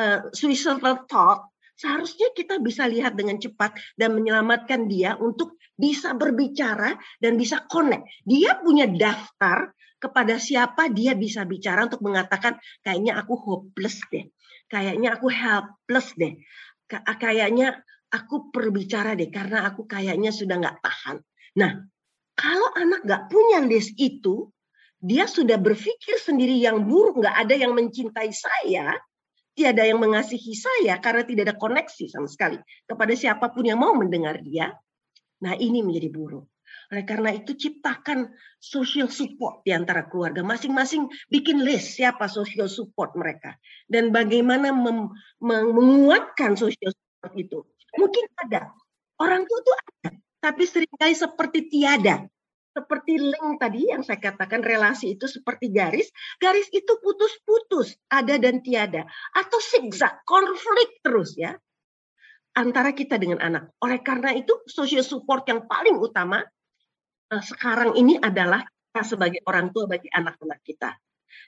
uh, suicidal thought seharusnya kita bisa lihat dengan cepat dan menyelamatkan dia untuk bisa berbicara dan bisa connect. Dia punya daftar kepada siapa dia bisa bicara untuk mengatakan kayaknya aku hopeless deh. Kayaknya aku helpless deh. Kayaknya aku berbicara deh karena aku kayaknya sudah nggak tahan. Nah, kalau anak nggak punya list itu, dia sudah berpikir sendiri yang buruk, nggak ada yang mencintai saya, tiada yang mengasihi saya karena tidak ada koneksi sama sekali kepada siapa pun yang mau mendengar dia. Nah, ini menjadi buruk. Oleh karena itu ciptakan social support di antara keluarga. Masing-masing bikin list siapa social support mereka dan bagaimana menguatkan social support itu. Mungkin ada. Orang tua itu ada, tapi sering kali seperti tiada. Seperti link tadi yang saya katakan relasi itu seperti garis, garis itu putus-putus, ada dan tiada. Atau zigzag, konflik terus ya. Antara kita dengan anak. Oleh karena itu social support yang paling utama uh, sekarang ini adalah kita sebagai orang tua bagi anak-anak kita.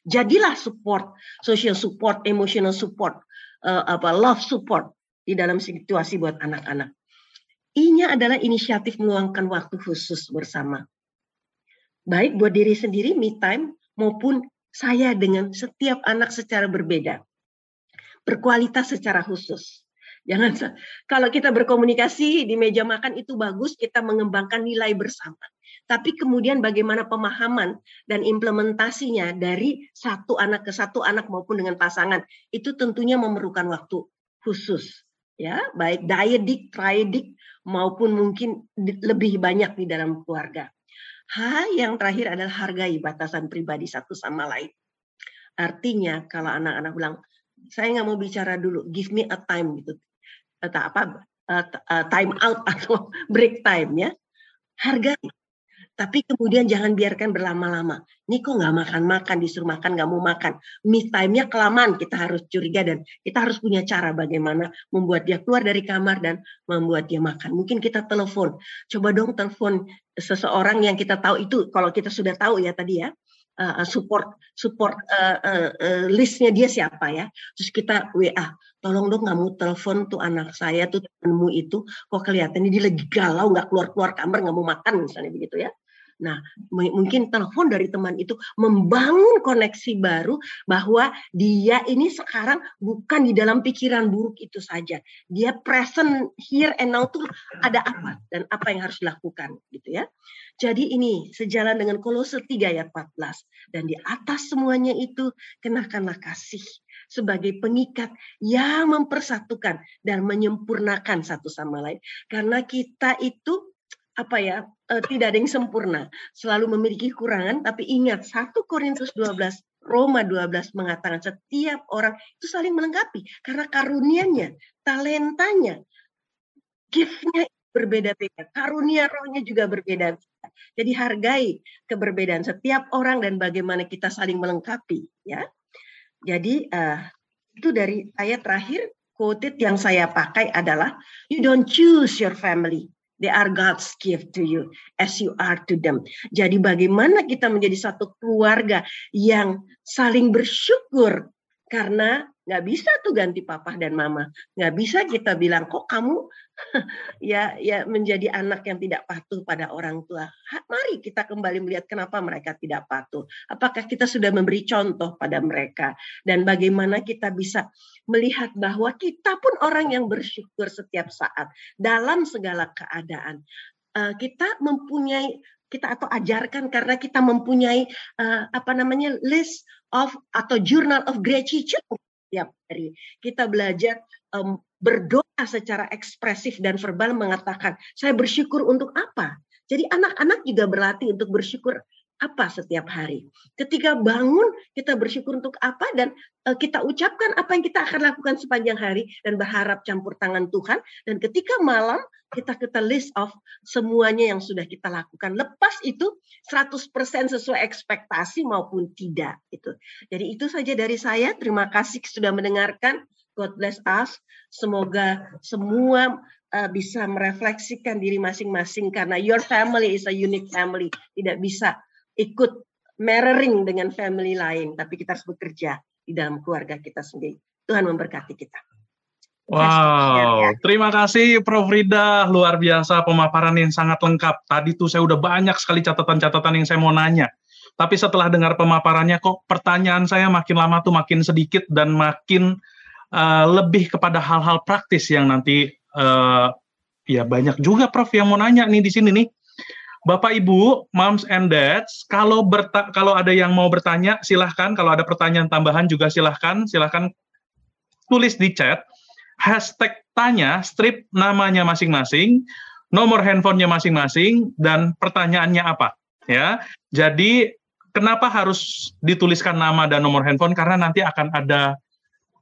Jadilah support, social support, emotional support, uh, apa love support di dalam situasi buat anak-anak. Ini adalah inisiatif meluangkan waktu khusus bersama. Baik buat diri sendiri me time maupun saya dengan setiap anak secara berbeda. Berkualitas secara khusus. Jangan kalau kita berkomunikasi di meja makan itu bagus kita mengembangkan nilai bersama. Tapi kemudian bagaimana pemahaman dan implementasinya dari satu anak ke satu anak maupun dengan pasangan itu tentunya memerlukan waktu khusus ya baik diedik, triedik maupun mungkin lebih banyak di dalam keluarga. H yang terakhir adalah hargai batasan pribadi satu sama lain. Artinya kalau anak-anak bilang, saya nggak mau bicara dulu, give me a time gitu, atau apa, uh, time out atau [laughs] break time ya, hargai tapi kemudian jangan biarkan berlama-lama. Ini kok nggak makan-makan, disuruh makan, nggak mau makan. Me time-nya kelamaan, kita harus curiga dan kita harus punya cara bagaimana membuat dia keluar dari kamar dan membuat dia makan. Mungkin kita telepon. Coba dong telepon seseorang yang kita tahu itu, kalau kita sudah tahu ya tadi ya, uh, support support uh, uh, listnya dia siapa ya. Terus kita WA, tolong dong kamu telepon tuh anak saya tuh temenmu itu, kok kelihatannya dia lagi galau, nggak keluar-keluar kamar, nggak mau makan misalnya begitu ya. Nah, mungkin telepon dari teman itu membangun koneksi baru bahwa dia ini sekarang bukan di dalam pikiran buruk itu saja. Dia present here and now tuh ada apa dan apa yang harus dilakukan gitu ya. Jadi ini sejalan dengan Kolose 3 ayat 14 dan di atas semuanya itu kenakanlah kasih sebagai pengikat yang mempersatukan dan menyempurnakan satu sama lain. Karena kita itu apa ya uh, tidak ada yang sempurna. Selalu memiliki kekurangan tapi ingat 1 Korintus 12 Roma 12 mengatakan setiap orang itu saling melengkapi karena karunianya talentanya giftnya berbeda-beda karunia rohnya juga berbeda jadi hargai keberbedaan setiap orang dan bagaimana kita saling melengkapi ya. Jadi uh, itu dari ayat terakhir quoted yang saya pakai adalah you don't choose your family They are God's gift to you as you are to them. Jadi bagaimana kita menjadi satu keluarga yang saling bersyukur karena Nggak bisa tuh ganti papa dan mama. Nggak bisa kita bilang kok kamu [laughs] ya ya menjadi anak yang tidak patuh pada orang tua. Mari kita kembali melihat kenapa mereka tidak patuh. Apakah kita sudah memberi contoh pada mereka dan bagaimana kita bisa melihat bahwa kita pun orang yang bersyukur setiap saat dalam segala keadaan. Uh, kita mempunyai kita atau ajarkan karena kita mempunyai uh, apa namanya list of atau journal of gratitude setiap hari. Kita belajar um, berdoa secara ekspresif dan verbal mengatakan, saya bersyukur untuk apa? Jadi anak-anak juga berlatih untuk bersyukur apa setiap hari. Ketika bangun, kita bersyukur untuk apa dan uh, kita ucapkan apa yang kita akan lakukan sepanjang hari dan berharap campur tangan Tuhan. Dan ketika malam, kita kita list of semuanya yang sudah kita lakukan. Lepas itu 100% sesuai ekspektasi maupun tidak. Itu. Jadi itu saja dari saya. Terima kasih sudah mendengarkan. God bless us. Semoga semua uh, bisa merefleksikan diri masing-masing karena your family is a unique family. Tidak bisa ikut mirroring dengan family lain, tapi kita harus bekerja di dalam keluarga kita sendiri. Tuhan memberkati kita. Wow, terima kasih Prof. Rida, luar biasa pemaparan yang sangat lengkap. Tadi tuh saya udah banyak sekali catatan-catatan yang saya mau nanya. Tapi setelah dengar pemaparannya kok pertanyaan saya makin lama tuh makin sedikit dan makin uh, lebih kepada hal-hal praktis yang nanti uh, ya banyak juga Prof yang mau nanya nih di sini nih. Bapak Ibu, moms and dads, kalau berta kalau ada yang mau bertanya silahkan, kalau ada pertanyaan tambahan juga silahkan, silahkan tulis di chat hashtag tanya, strip namanya masing-masing, nomor handphonenya masing-masing, dan pertanyaannya apa. Ya, jadi kenapa harus dituliskan nama dan nomor handphone? Karena nanti akan ada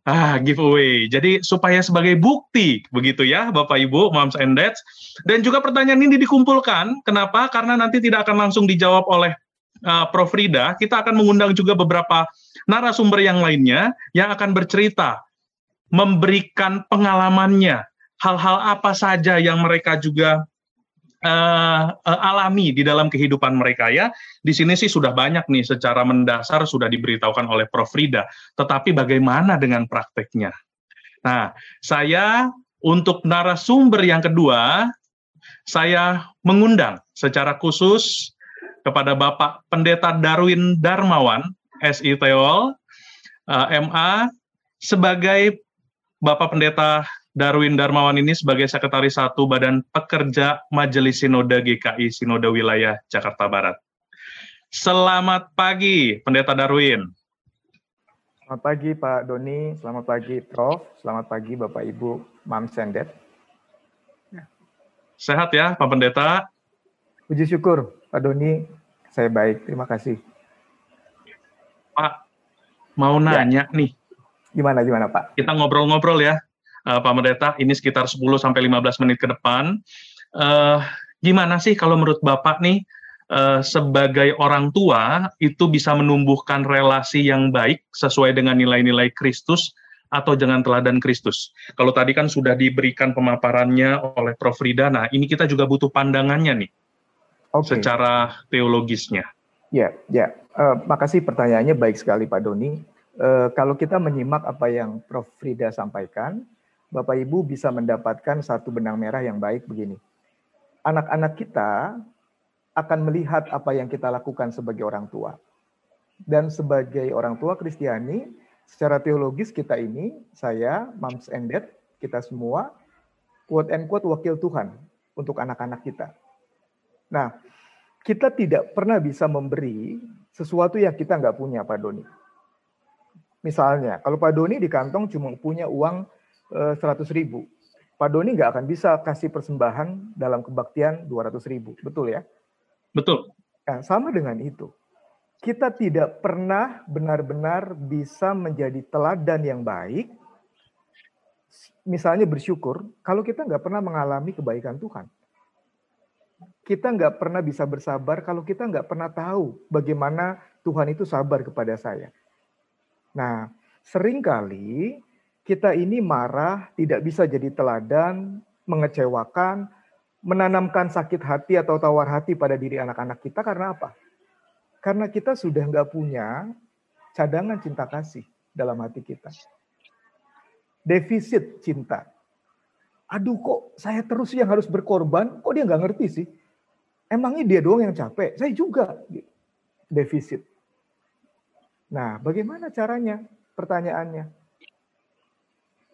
ah giveaway. Jadi supaya sebagai bukti begitu ya, Bapak Ibu, moms and dads. Dan juga pertanyaan ini dikumpulkan. Kenapa? Karena nanti tidak akan langsung dijawab oleh uh, Prof Rida. Kita akan mengundang juga beberapa narasumber yang lainnya yang akan bercerita memberikan pengalamannya, hal-hal apa saja yang mereka juga uh, alami di dalam kehidupan mereka ya. Di sini sih sudah banyak nih secara mendasar sudah diberitahukan oleh Prof Rida, tetapi bagaimana dengan prakteknya? Nah, saya untuk narasumber yang kedua, saya mengundang secara khusus kepada Bapak Pendeta Darwin Darmawan, SI Teol, uh, MA, sebagai Bapak Pendeta Darwin Darmawan ini sebagai Sekretaris Satu Badan Pekerja Majelis Sinode GKI Sinode Wilayah Jakarta Barat. Selamat pagi, Pendeta Darwin. Selamat pagi, Pak Doni. Selamat pagi, Prof. Selamat pagi, Bapak Ibu Mam Sendet. Sehat ya, Pak Pendeta? Puji syukur, Pak Doni. Saya baik, terima kasih. Pak, mau ya. nanya ya. nih Gimana gimana Pak? Kita ngobrol-ngobrol ya, uh, Pak Merdeka. Ini sekitar 10 sampai 15 menit ke depan. Uh, gimana sih kalau menurut Bapak nih uh, sebagai orang tua itu bisa menumbuhkan relasi yang baik sesuai dengan nilai-nilai Kristus atau jangan teladan Kristus. Kalau tadi kan sudah diberikan pemaparannya oleh Prof. Rida, nah ini kita juga butuh pandangannya nih, okay. secara teologisnya. Ya, ya. Uh, makasih pertanyaannya baik sekali Pak Doni eh, kalau kita menyimak apa yang Prof. Frida sampaikan, Bapak Ibu bisa mendapatkan satu benang merah yang baik begini. Anak-anak kita akan melihat apa yang kita lakukan sebagai orang tua. Dan sebagai orang tua Kristiani, secara teologis kita ini, saya, Mams and Dad, kita semua, quote and quote wakil Tuhan untuk anak-anak kita. Nah, kita tidak pernah bisa memberi sesuatu yang kita nggak punya, Pak Doni. Misalnya, kalau Pak Doni di kantong cuma punya uang eh, seratus ribu, Pak Doni nggak akan bisa kasih persembahan dalam kebaktian 200 ribu, betul ya? Betul. Nah, sama dengan itu. Kita tidak pernah benar-benar bisa menjadi teladan yang baik, misalnya bersyukur, kalau kita nggak pernah mengalami kebaikan Tuhan. Kita nggak pernah bisa bersabar kalau kita nggak pernah tahu bagaimana Tuhan itu sabar kepada saya. Nah, sering kali kita ini marah, tidak bisa jadi teladan, mengecewakan, menanamkan sakit hati atau tawar hati pada diri anak-anak kita karena apa? Karena kita sudah nggak punya cadangan cinta kasih dalam hati kita. defisit cinta. Aduh kok saya terus yang harus berkorban, kok dia nggak ngerti sih? Emangnya dia doang yang capek? Saya juga defisit. Nah, bagaimana caranya? Pertanyaannya.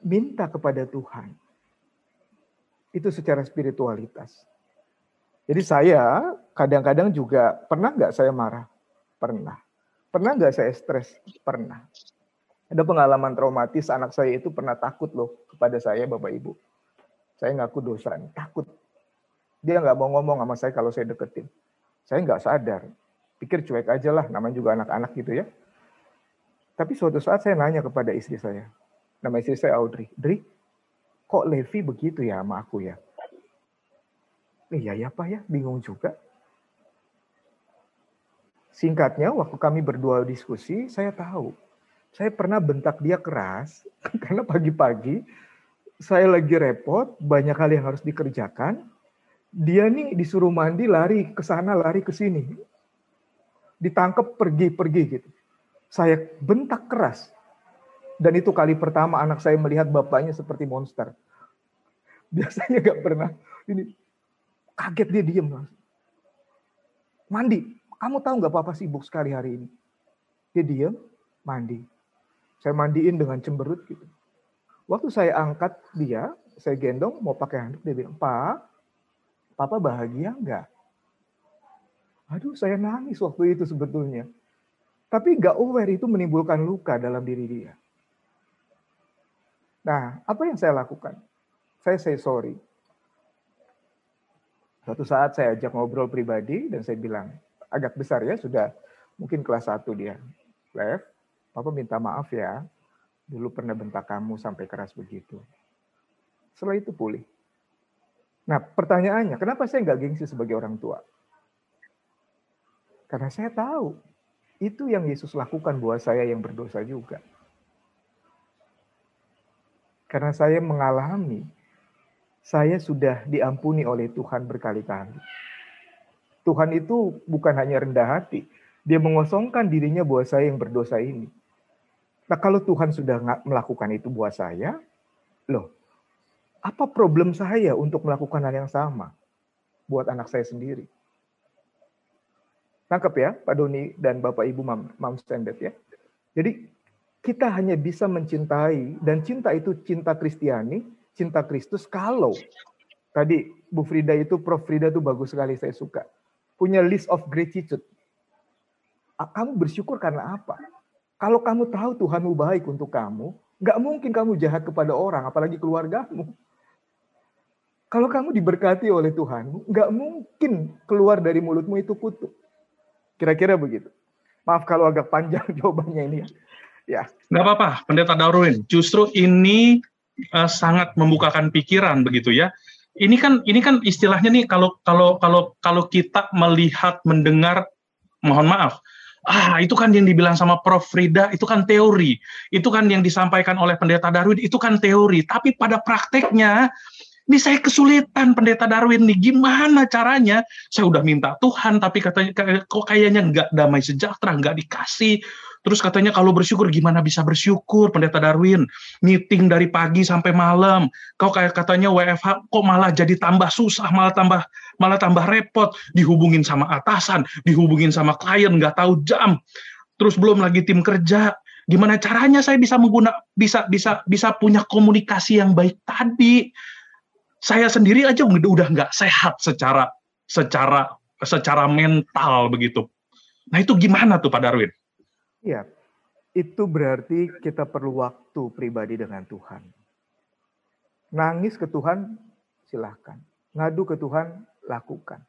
Minta kepada Tuhan. Itu secara spiritualitas. Jadi saya kadang-kadang juga, pernah nggak saya marah? Pernah. Pernah nggak saya stres? Pernah. Ada pengalaman traumatis, anak saya itu pernah takut loh kepada saya, Bapak Ibu. Saya ngaku dosa, takut. Dia nggak mau ngomong sama saya kalau saya deketin. Saya nggak sadar. Pikir cuek aja lah, namanya juga anak-anak gitu ya. Tapi suatu saat saya nanya kepada istri saya. Nama istri saya Audrey. Dri, kok Levi begitu ya sama aku ya? Iya ya Pak ya, bingung juga. Singkatnya, waktu kami berdua diskusi, saya tahu. Saya pernah bentak dia keras, [laughs] karena pagi-pagi saya lagi repot, banyak hal yang harus dikerjakan. Dia nih disuruh mandi, lari ke sana, lari ke sini. Ditangkap, pergi-pergi gitu. Saya bentak keras. Dan itu kali pertama anak saya melihat bapaknya seperti monster. Biasanya gak pernah. Ini Kaget dia diem. Mandi. Kamu tahu nggak apa-apa sibuk sekali hari ini? Dia diem, mandi. Saya mandiin dengan cemberut gitu. Waktu saya angkat dia, saya gendong mau pakai handuk, dia bilang, Pak, Papa bahagia nggak? Aduh, saya nangis waktu itu sebetulnya. Tapi nggak aware itu menimbulkan luka dalam diri dia. Nah, apa yang saya lakukan? Saya say sorry. Suatu saat saya ajak ngobrol pribadi dan saya bilang, agak besar ya, sudah mungkin kelas 1 dia. Lev, Papa minta maaf ya, dulu pernah bentak kamu sampai keras begitu. Setelah itu pulih. Nah pertanyaannya, kenapa saya nggak gengsi sebagai orang tua? Karena saya tahu, itu yang Yesus lakukan buat saya yang berdosa juga. Karena saya mengalami saya sudah diampuni oleh Tuhan berkali-kali. Tuhan itu bukan hanya rendah hati, dia mengosongkan dirinya buat saya yang berdosa ini. Nah kalau Tuhan sudah melakukan itu buat saya, loh, apa problem saya untuk melakukan hal yang sama buat anak saya sendiri? Tangkap ya, Pak Doni dan Bapak Ibu Mam, Mam Standard ya. Jadi kita hanya bisa mencintai, dan cinta itu cinta Kristiani, cinta Kristus kalau tadi Bu Frida itu Prof Frida itu bagus sekali saya suka. Punya list of gratitude. Kamu bersyukur karena apa? Kalau kamu tahu Tuhanmu baik untuk kamu, nggak mungkin kamu jahat kepada orang, apalagi keluargamu. Kalau kamu diberkati oleh Tuhan, nggak mungkin keluar dari mulutmu itu kutuk. Kira-kira begitu. Maaf kalau agak panjang [laughs] jawabannya ini ya. Nggak apa-apa, Pendeta Darwin. Justru ini uh, sangat membukakan pikiran begitu ya. Ini kan ini kan istilahnya nih kalau kalau kalau kalau kita melihat mendengar mohon maaf. Ah itu kan yang dibilang sama Prof. Frida itu kan teori. Itu kan yang disampaikan oleh pendeta Darwin itu kan teori. Tapi pada prakteknya ini saya kesulitan pendeta Darwin nih. Gimana caranya? Saya udah minta Tuhan tapi katanya kok kayaknya nggak damai sejahtera nggak dikasih Terus katanya kalau bersyukur gimana bisa bersyukur Pendeta Darwin? Meeting dari pagi sampai malam. Kau kayak katanya WFH kok malah jadi tambah susah, malah tambah malah tambah repot. Dihubungin sama atasan, dihubungin sama klien nggak tahu jam. Terus belum lagi tim kerja. Gimana caranya saya bisa mengguna bisa bisa bisa punya komunikasi yang baik tadi? Saya sendiri aja udah nggak sehat secara secara secara mental begitu. Nah itu gimana tuh Pak Darwin? Iya, itu berarti kita perlu waktu pribadi dengan Tuhan. Nangis ke Tuhan, silahkan. Ngadu ke Tuhan, lakukan.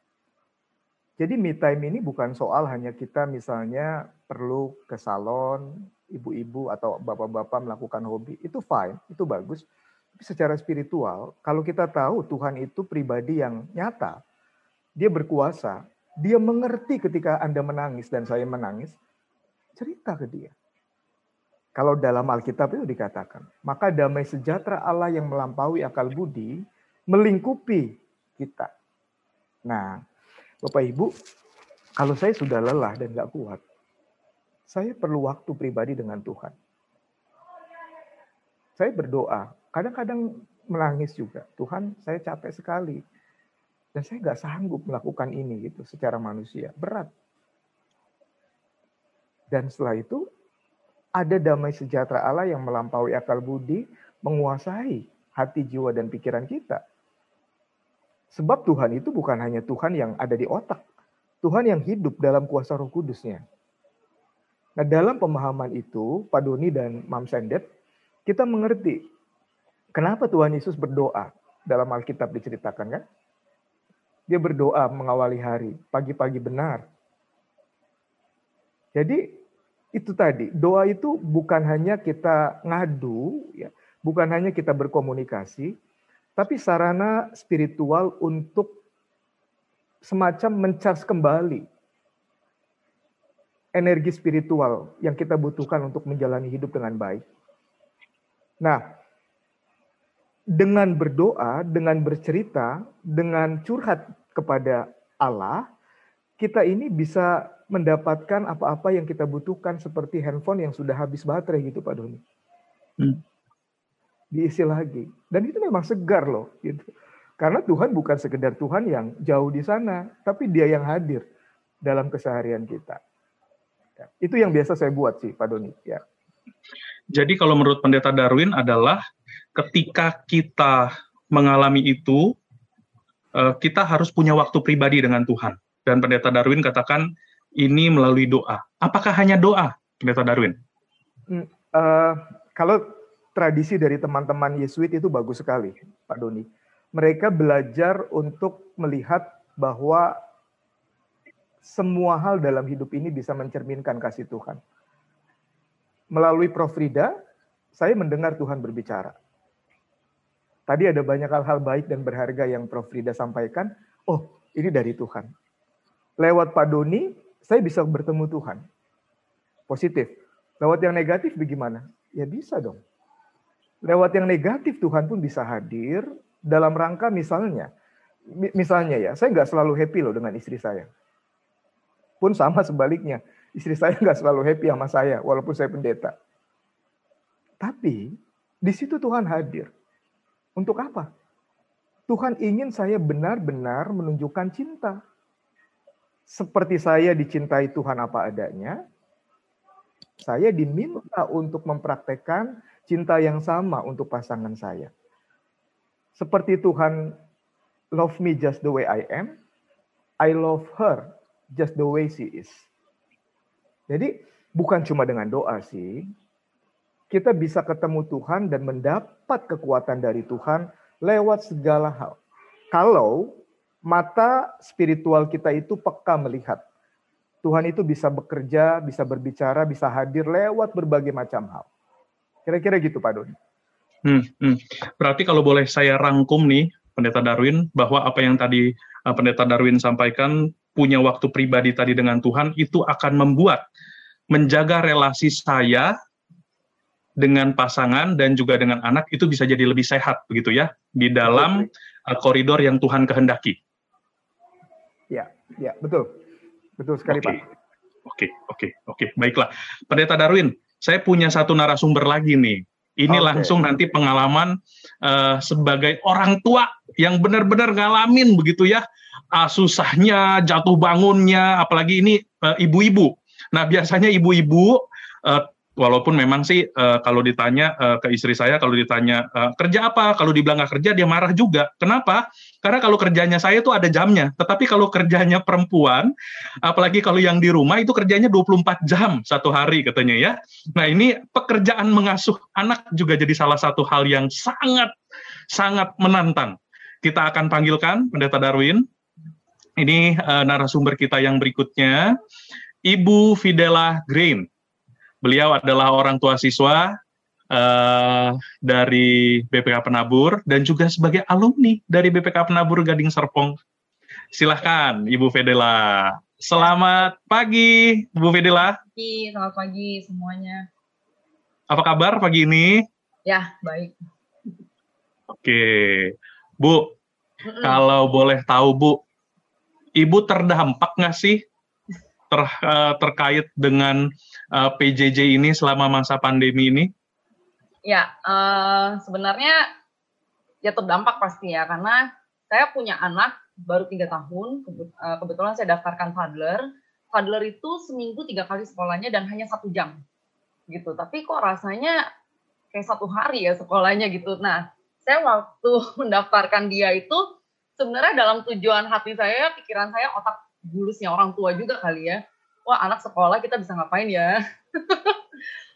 Jadi me time ini bukan soal hanya kita misalnya perlu ke salon, ibu-ibu atau bapak-bapak melakukan hobi. Itu fine, itu bagus. Tapi secara spiritual, kalau kita tahu Tuhan itu pribadi yang nyata, dia berkuasa, dia mengerti ketika Anda menangis dan saya menangis, cerita ke dia. Kalau dalam Alkitab itu dikatakan, maka damai sejahtera Allah yang melampaui akal budi melingkupi kita. Nah, Bapak Ibu, kalau saya sudah lelah dan gak kuat, saya perlu waktu pribadi dengan Tuhan. Saya berdoa, kadang-kadang menangis juga. Tuhan, saya capek sekali. Dan saya nggak sanggup melakukan ini gitu secara manusia. Berat. Dan setelah itu ada damai sejahtera Allah yang melampaui akal budi, menguasai hati, jiwa, dan pikiran kita. Sebab Tuhan itu bukan hanya Tuhan yang ada di otak. Tuhan yang hidup dalam kuasa roh kudusnya. Nah dalam pemahaman itu, Pak Doni dan Mam Sendet, kita mengerti kenapa Tuhan Yesus berdoa dalam Alkitab diceritakan kan? Dia berdoa mengawali hari, pagi-pagi benar. Jadi itu tadi, doa itu bukan hanya kita ngadu, ya, bukan hanya kita berkomunikasi, tapi sarana spiritual untuk semacam mencharge kembali energi spiritual yang kita butuhkan untuk menjalani hidup dengan baik. Nah, dengan berdoa, dengan bercerita, dengan curhat kepada Allah, kita ini bisa mendapatkan apa-apa yang kita butuhkan seperti handphone yang sudah habis baterai gitu Pak Doni. Hmm. Diisi lagi. Dan itu memang segar loh gitu. Karena Tuhan bukan sekedar Tuhan yang jauh di sana, tapi dia yang hadir dalam keseharian kita. Ya, itu yang biasa saya buat sih Pak Doni. Ya. Jadi kalau menurut Pendeta Darwin adalah ketika kita mengalami itu, eh, kita harus punya waktu pribadi dengan Tuhan. Dan Pendeta Darwin katakan ini melalui doa. Apakah hanya doa, Pendeta Darwin? Uh, kalau tradisi dari teman-teman Yesuit itu bagus sekali, Pak Doni. Mereka belajar untuk melihat bahwa semua hal dalam hidup ini bisa mencerminkan kasih Tuhan. Melalui Prof. Rida, saya mendengar Tuhan berbicara. Tadi ada banyak hal-hal baik dan berharga yang Prof. Rida sampaikan. Oh, ini dari Tuhan. Lewat Pak Doni, saya bisa bertemu Tuhan. Positif. Lewat yang negatif bagaimana? Ya bisa dong. Lewat yang negatif Tuhan pun bisa hadir dalam rangka misalnya. Misalnya ya, saya nggak selalu happy loh dengan istri saya. Pun sama sebaliknya. Istri saya nggak selalu happy sama saya, walaupun saya pendeta. Tapi di situ Tuhan hadir. Untuk apa? Tuhan ingin saya benar-benar menunjukkan cinta seperti saya dicintai Tuhan apa adanya, saya diminta untuk mempraktekkan cinta yang sama untuk pasangan saya. Seperti Tuhan love me just the way I am, I love her just the way she is. Jadi bukan cuma dengan doa sih, kita bisa ketemu Tuhan dan mendapat kekuatan dari Tuhan lewat segala hal. Kalau mata spiritual kita itu peka melihat. Tuhan itu bisa bekerja, bisa berbicara, bisa hadir lewat berbagai macam hal. Kira-kira gitu Pak Doni. Hmm, hmm. Berarti kalau boleh saya rangkum nih, Pendeta Darwin, bahwa apa yang tadi uh, Pendeta Darwin sampaikan, punya waktu pribadi tadi dengan Tuhan, itu akan membuat menjaga relasi saya dengan pasangan dan juga dengan anak itu bisa jadi lebih sehat begitu ya di dalam uh, koridor yang Tuhan kehendaki. Ya, ya betul, betul sekali okay. Pak. Oke, okay, oke, okay, oke, okay. baiklah. Pendeta Darwin, saya punya satu narasumber lagi nih. Ini okay. langsung nanti pengalaman uh, sebagai orang tua yang benar-benar ngalamin begitu ya, uh, susahnya, jatuh bangunnya, apalagi ini uh, ibu-ibu. Nah biasanya ibu-ibu uh, walaupun memang sih uh, kalau ditanya uh, ke istri saya kalau ditanya uh, kerja apa? Kalau dibilang nggak kerja dia marah juga. Kenapa? Karena kalau kerjanya saya itu ada jamnya. Tetapi kalau kerjanya perempuan apalagi kalau yang di rumah itu kerjanya 24 jam satu hari katanya ya. Nah ini pekerjaan mengasuh anak juga jadi salah satu hal yang sangat sangat menantang. Kita akan panggilkan pendeta Darwin. Ini uh, narasumber kita yang berikutnya Ibu Fidela Green Beliau adalah orang tua siswa uh, dari BPK Penabur dan juga sebagai alumni dari BPK Penabur Gading Serpong. Silahkan, Ibu Fedela. Selamat pagi, Bu Fedela. Pagi, selamat pagi semuanya. Apa kabar pagi ini? Ya, baik. Oke, Bu. Mm -mm. Kalau boleh tahu, Bu, Ibu terdampak nggak sih ter, uh, terkait dengan uh, eh, PJJ ini selama masa pandemi ini? Ya, uh, sebenarnya ya terdampak pasti ya, karena saya punya anak baru tiga tahun, kebetulan saya daftarkan toddler. Toddler itu seminggu tiga kali sekolahnya dan hanya satu jam, gitu. Tapi kok rasanya kayak satu hari ya sekolahnya gitu. Nah, saya waktu [laughs] mendaftarkan dia itu sebenarnya dalam tujuan hati saya, pikiran saya, otak bulusnya orang tua juga kali ya. Wah, anak sekolah kita bisa ngapain ya? [laughs]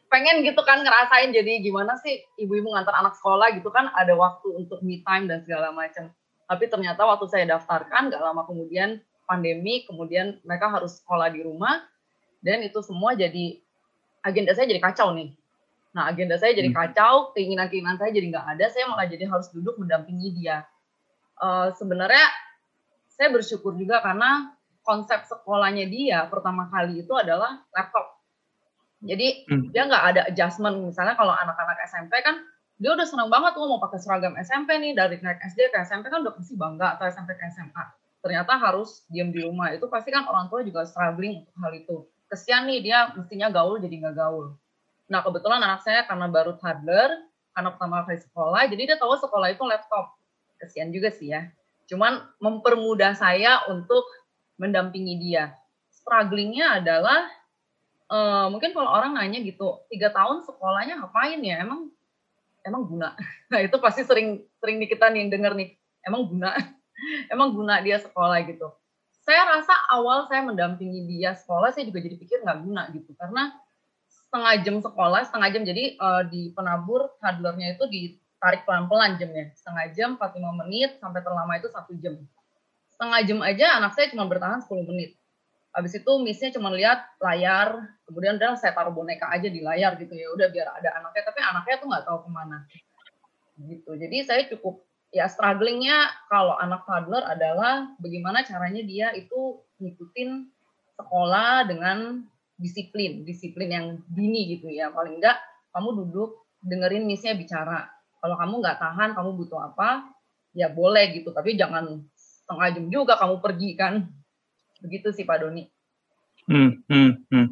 pengen gitu kan ngerasain jadi gimana sih ibu-ibu ngantar anak sekolah gitu kan ada waktu untuk me time dan segala macam. Tapi ternyata waktu saya daftarkan gak lama kemudian pandemi, kemudian mereka harus sekolah di rumah dan itu semua jadi agenda saya jadi kacau nih. Nah agenda saya jadi hmm. kacau, keinginan-keinginan saya jadi nggak ada, saya malah jadi harus duduk mendampingi dia. Uh, sebenarnya saya bersyukur juga karena konsep sekolahnya dia pertama kali itu adalah laptop jadi hmm. dia nggak ada adjustment. Misalnya kalau anak-anak SMP kan dia udah senang banget tuh mau pakai seragam SMP nih dari naik SD ke SMP kan udah pasti bangga atau SMP ke SMA. Ternyata harus diam di rumah itu pasti kan orang tua juga struggling untuk hal itu. Kesian nih dia mestinya gaul jadi nggak gaul. Nah kebetulan anak saya karena baru toddler, karena pertama kali sekolah, jadi dia tahu sekolah itu laptop. Kesian juga sih ya. Cuman mempermudah saya untuk mendampingi dia. Strugglingnya adalah uh, mungkin kalau orang nanya gitu tiga tahun sekolahnya ngapain ya? Emang emang guna? [laughs] Nah itu pasti sering sering nih kita nih denger nih. Emang guna? [laughs] Emang guna dia sekolah gitu. Saya rasa awal saya mendampingi dia sekolah saya juga jadi pikir nggak guna gitu. Karena setengah jam sekolah setengah jam. Jadi uh, di penabur toddlernya itu ditarik pelan-pelan jamnya. Setengah jam 45 menit sampai terlama itu satu jam setengah jam aja anak saya cuma bertahan 10 menit Habis itu missnya cuma lihat layar, kemudian udah saya taruh boneka aja di layar gitu ya, udah biar ada anaknya, tapi anaknya tuh nggak tahu ke mana. Gitu. Jadi saya cukup ya strugglingnya kalau anak toddler adalah bagaimana caranya dia itu ngikutin sekolah dengan disiplin, disiplin yang dini gitu ya. Paling enggak kamu duduk dengerin missnya bicara. Kalau kamu nggak tahan, kamu butuh apa, ya boleh gitu. Tapi jangan setengah jam juga kamu pergi kan Begitu sih Pak Doni. Hmm, hmm, hmm.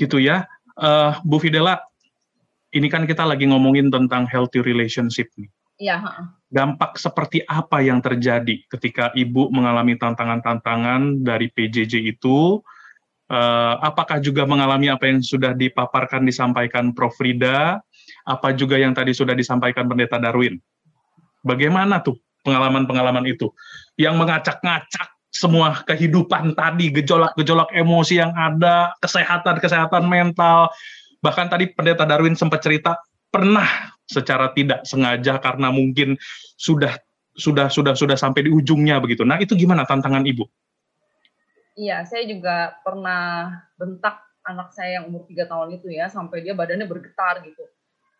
Gitu ya. Uh, Bu Fidela, ini kan kita lagi ngomongin tentang healthy relationship nih. Iya. Dampak seperti apa yang terjadi ketika ibu mengalami tantangan-tantangan dari PJJ itu? Uh, apakah juga mengalami apa yang sudah dipaparkan disampaikan Prof Frida? Apa juga yang tadi sudah disampaikan Pendeta Darwin? Bagaimana tuh pengalaman-pengalaman itu yang mengacak-ngacak semua kehidupan tadi, gejolak-gejolak emosi yang ada, kesehatan-kesehatan mental. Bahkan tadi Pendeta Darwin sempat cerita pernah secara tidak sengaja karena mungkin sudah sudah sudah sudah sampai di ujungnya begitu. Nah, itu gimana tantangan Ibu? Iya, saya juga pernah bentak anak saya yang umur tiga tahun itu ya, sampai dia badannya bergetar gitu.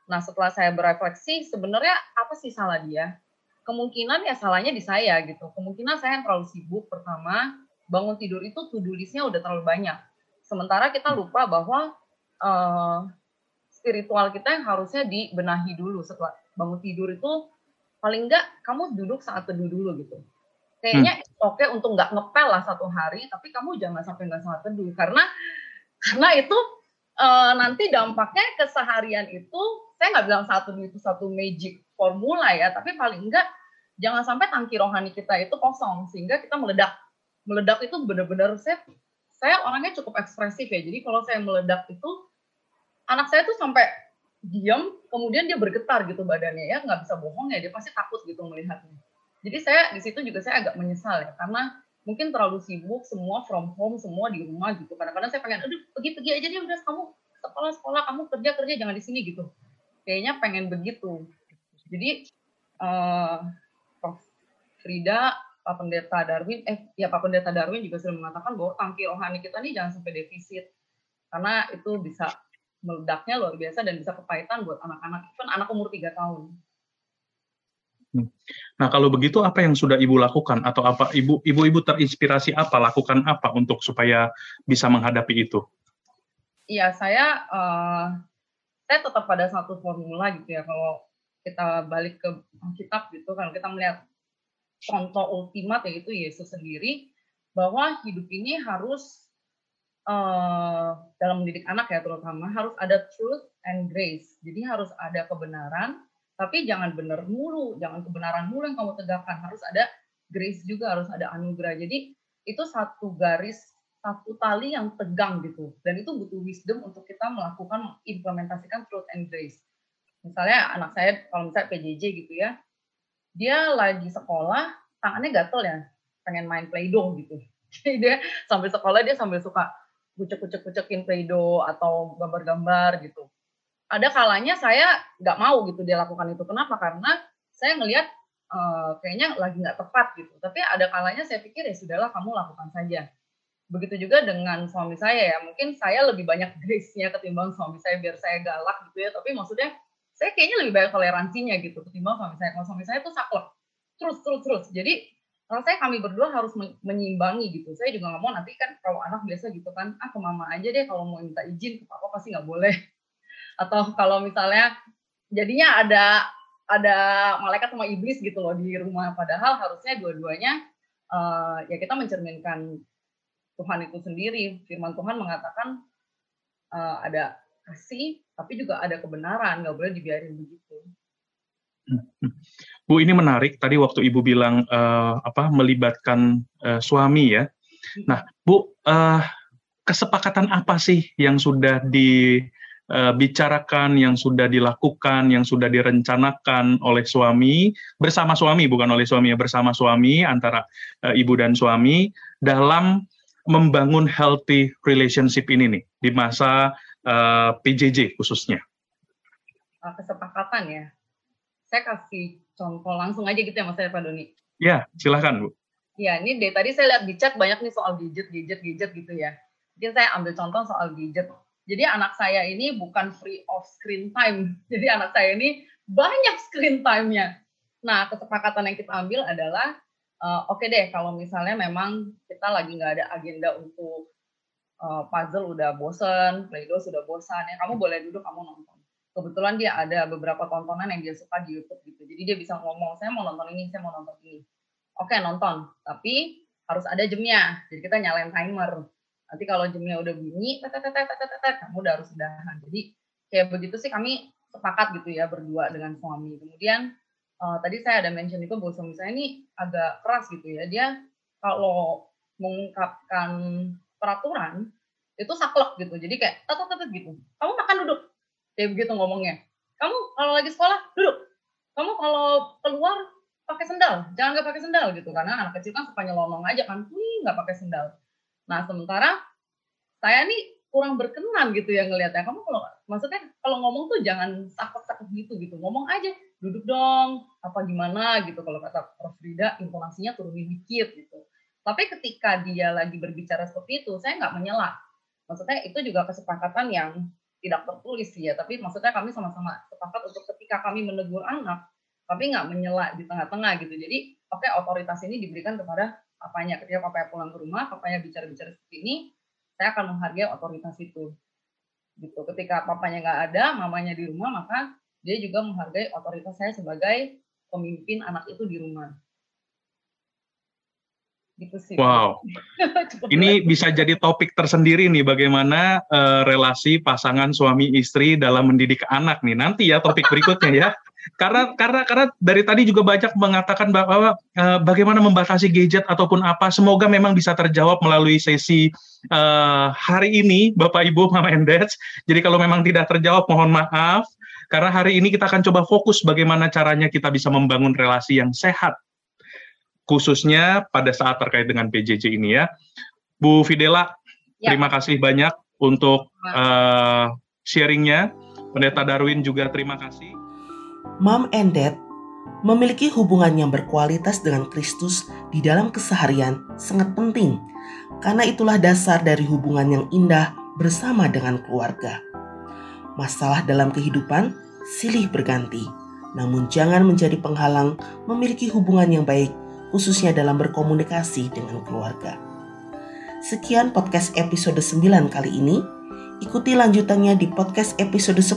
Nah, setelah saya berefleksi, sebenarnya apa sih salah dia? Kemungkinan ya salahnya di saya gitu. Kemungkinan saya yang terlalu sibuk pertama, bangun tidur itu to-do list-nya udah terlalu banyak. Sementara kita lupa bahwa uh, spiritual kita yang harusnya dibenahi dulu setelah bangun tidur itu paling enggak kamu duduk saat teduh dulu gitu. Kayaknya hmm. oke okay untuk nggak ngepel lah satu hari, tapi kamu jangan sampai nggak saat teduh karena karena itu uh, nanti dampaknya keseharian itu saya nggak bilang satu itu satu magic formula ya, tapi paling enggak jangan sampai tangki rohani kita itu kosong sehingga kita meledak. Meledak itu benar-benar saya saya orangnya cukup ekspresif ya. Jadi kalau saya meledak itu anak saya tuh sampai diam, kemudian dia bergetar gitu badannya ya, nggak bisa bohong ya, dia pasti takut gitu melihatnya. Jadi saya di situ juga saya agak menyesal ya, karena mungkin terlalu sibuk semua from home, semua di rumah gitu. Kadang-kadang saya pengen, aduh pergi-pergi aja deh udah kamu sekolah-sekolah, kamu kerja-kerja jangan di sini gitu. Kayaknya pengen begitu. Jadi uh, Frida, Pak Pendeta Darwin, eh ya Pak Pendeta Darwin juga sudah mengatakan bahwa tangki rohani kita ini jangan sampai defisit karena itu bisa meledaknya luar biasa dan bisa kepahitan buat anak-anak, kan anak umur tiga tahun. Hmm. Nah kalau begitu apa yang sudah ibu lakukan atau apa ibu ibu-ibu terinspirasi apa lakukan apa untuk supaya bisa menghadapi itu? Iya saya uh, saya tetap pada satu formula gitu ya kalau kita balik ke kitab gitu kan kita melihat contoh ultimat yaitu Yesus sendiri bahwa hidup ini harus uh, dalam mendidik anak ya terutama harus ada truth and grace. Jadi harus ada kebenaran, tapi jangan benar mulu, jangan kebenaran mulu yang kamu tegakkan. Harus ada grace juga, harus ada anugerah. Jadi itu satu garis, satu tali yang tegang gitu. Dan itu butuh wisdom untuk kita melakukan implementasikan truth and grace. Misalnya anak saya kalau misalnya PJJ gitu ya, dia lagi sekolah tangannya gatel ya, pengen main play-doh gitu. [laughs] Jadi dia sambil sekolah dia sambil suka kucek-kucek-kucekin play-doh atau gambar-gambar gitu. Ada kalanya saya nggak mau gitu dia lakukan itu. Kenapa? Karena saya ngelihat uh, kayaknya lagi nggak tepat gitu. Tapi ada kalanya saya pikir ya sudahlah kamu lakukan saja. Begitu juga dengan suami saya ya. Mungkin saya lebih banyak [laughs] grace-nya ketimbang suami saya biar saya galak gitu ya. Tapi maksudnya saya kayaknya lebih banyak toleransinya gitu ketimbang suami saya. Kalau suami saya tuh saklek. Terus, terus, terus. Jadi saya kami berdua harus menyimbangi gitu. Saya juga nggak mau nanti kan kalau anak biasa gitu kan, ah ke mama aja deh kalau mau minta izin ke papa pasti nggak boleh. Atau kalau misalnya jadinya ada ada malaikat sama iblis gitu loh di rumah. Padahal harusnya dua-duanya uh, ya kita mencerminkan Tuhan itu sendiri. Firman Tuhan mengatakan uh, ada kasih, tapi juga ada kebenaran. Nggak boleh dibiarin begitu. Bu ini menarik tadi waktu Ibu bilang uh, apa melibatkan uh, suami ya. Nah, Bu uh, kesepakatan apa sih yang sudah dibicarakan, yang sudah dilakukan, yang sudah direncanakan oleh suami bersama suami bukan oleh suami ya bersama suami antara uh, ibu dan suami dalam membangun healthy relationship ini nih di masa uh, PJJ khususnya. Kesepakatan ya saya kasih contoh langsung aja gitu ya Mas Pak Doni. Ya, silahkan Bu. Ya, ini dari tadi saya lihat di chat banyak nih soal gadget, gadget, gadget gitu ya. Mungkin saya ambil contoh soal gadget. Jadi anak saya ini bukan free of screen time. [laughs] Jadi anak saya ini banyak screen time-nya. Nah, kesepakatan yang kita ambil adalah, uh, oke okay deh kalau misalnya memang kita lagi nggak ada agenda untuk uh, puzzle udah bosen, Play-Doh sudah bosan, ya kamu boleh duduk, kamu nonton kebetulan dia ada beberapa tontonan yang dia suka di YouTube gitu. Jadi dia bisa ngomong, saya mau nonton ini, saya mau nonton ini. Oke, nonton. Tapi harus ada jamnya. Jadi kita nyalain timer. Nanti kalau jamnya udah bunyi, kamu udah harus udahan. Jadi kayak begitu sih kami sepakat gitu ya berdua dengan suami. Kemudian uh, tadi saya ada mention itu bahwa suami saya ini agak keras gitu ya. Dia kalau mengungkapkan peraturan itu saklek gitu. Jadi kayak tetet gitu. Kamu makan duduk kayak begitu ngomongnya kamu kalau lagi sekolah duduk kamu kalau keluar pakai sendal jangan nggak pakai sendal gitu karena anak kecil kan suka nyelonong aja kan wih nggak pakai sendal nah sementara saya nih kurang berkenan gitu ya ngelihatnya kamu kalau maksudnya kalau ngomong tuh jangan sakit-sakit gitu gitu. Ngomong aja duduk dong apa gimana? gitu. Kalau kata Prof. Rida intonasinya turunin dikit gitu. Tapi ketika dia lagi berbicara seperti itu saya nggak menyela. Maksudnya itu juga kesepakatan yang tidak tertulis ya, tapi maksudnya kami sama-sama sepakat untuk ketika kami menegur anak, tapi nggak menyela di tengah-tengah gitu. Jadi, oke okay, otoritas ini diberikan kepada papanya. Ketika papanya pulang ke rumah, papanya bicara-bicara seperti ini, saya akan menghargai otoritas itu. Gitu. Ketika papanya nggak ada, mamanya di rumah, maka dia juga menghargai otoritas saya sebagai pemimpin anak itu di rumah. Gitu sih. Wow. [laughs] Ini bisa jadi topik tersendiri nih bagaimana uh, relasi pasangan suami istri dalam mendidik anak nih. Nanti ya topik berikutnya ya. Karena karena karena dari tadi juga banyak mengatakan bahwa uh, bagaimana membatasi gadget ataupun apa. Semoga memang bisa terjawab melalui sesi uh, hari ini Bapak Ibu Mama and Jadi kalau memang tidak terjawab mohon maaf karena hari ini kita akan coba fokus bagaimana caranya kita bisa membangun relasi yang sehat khususnya pada saat terkait dengan PJJ ini ya. Bu Fidela, ya. terima kasih banyak untuk uh, sharingnya. Pendeta Darwin juga terima kasih. Mom and Dad memiliki hubungan yang berkualitas dengan Kristus di dalam keseharian sangat penting karena itulah dasar dari hubungan yang indah bersama dengan keluarga. Masalah dalam kehidupan silih berganti, namun jangan menjadi penghalang memiliki hubungan yang baik khususnya dalam berkomunikasi dengan keluarga. Sekian podcast episode 9 kali ini. Ikuti lanjutannya di podcast episode 10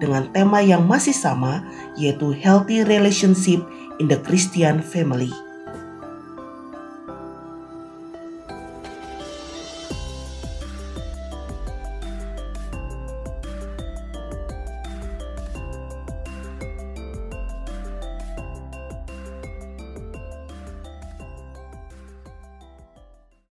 dengan tema yang masih sama yaitu Healthy Relationship in the Christian Family.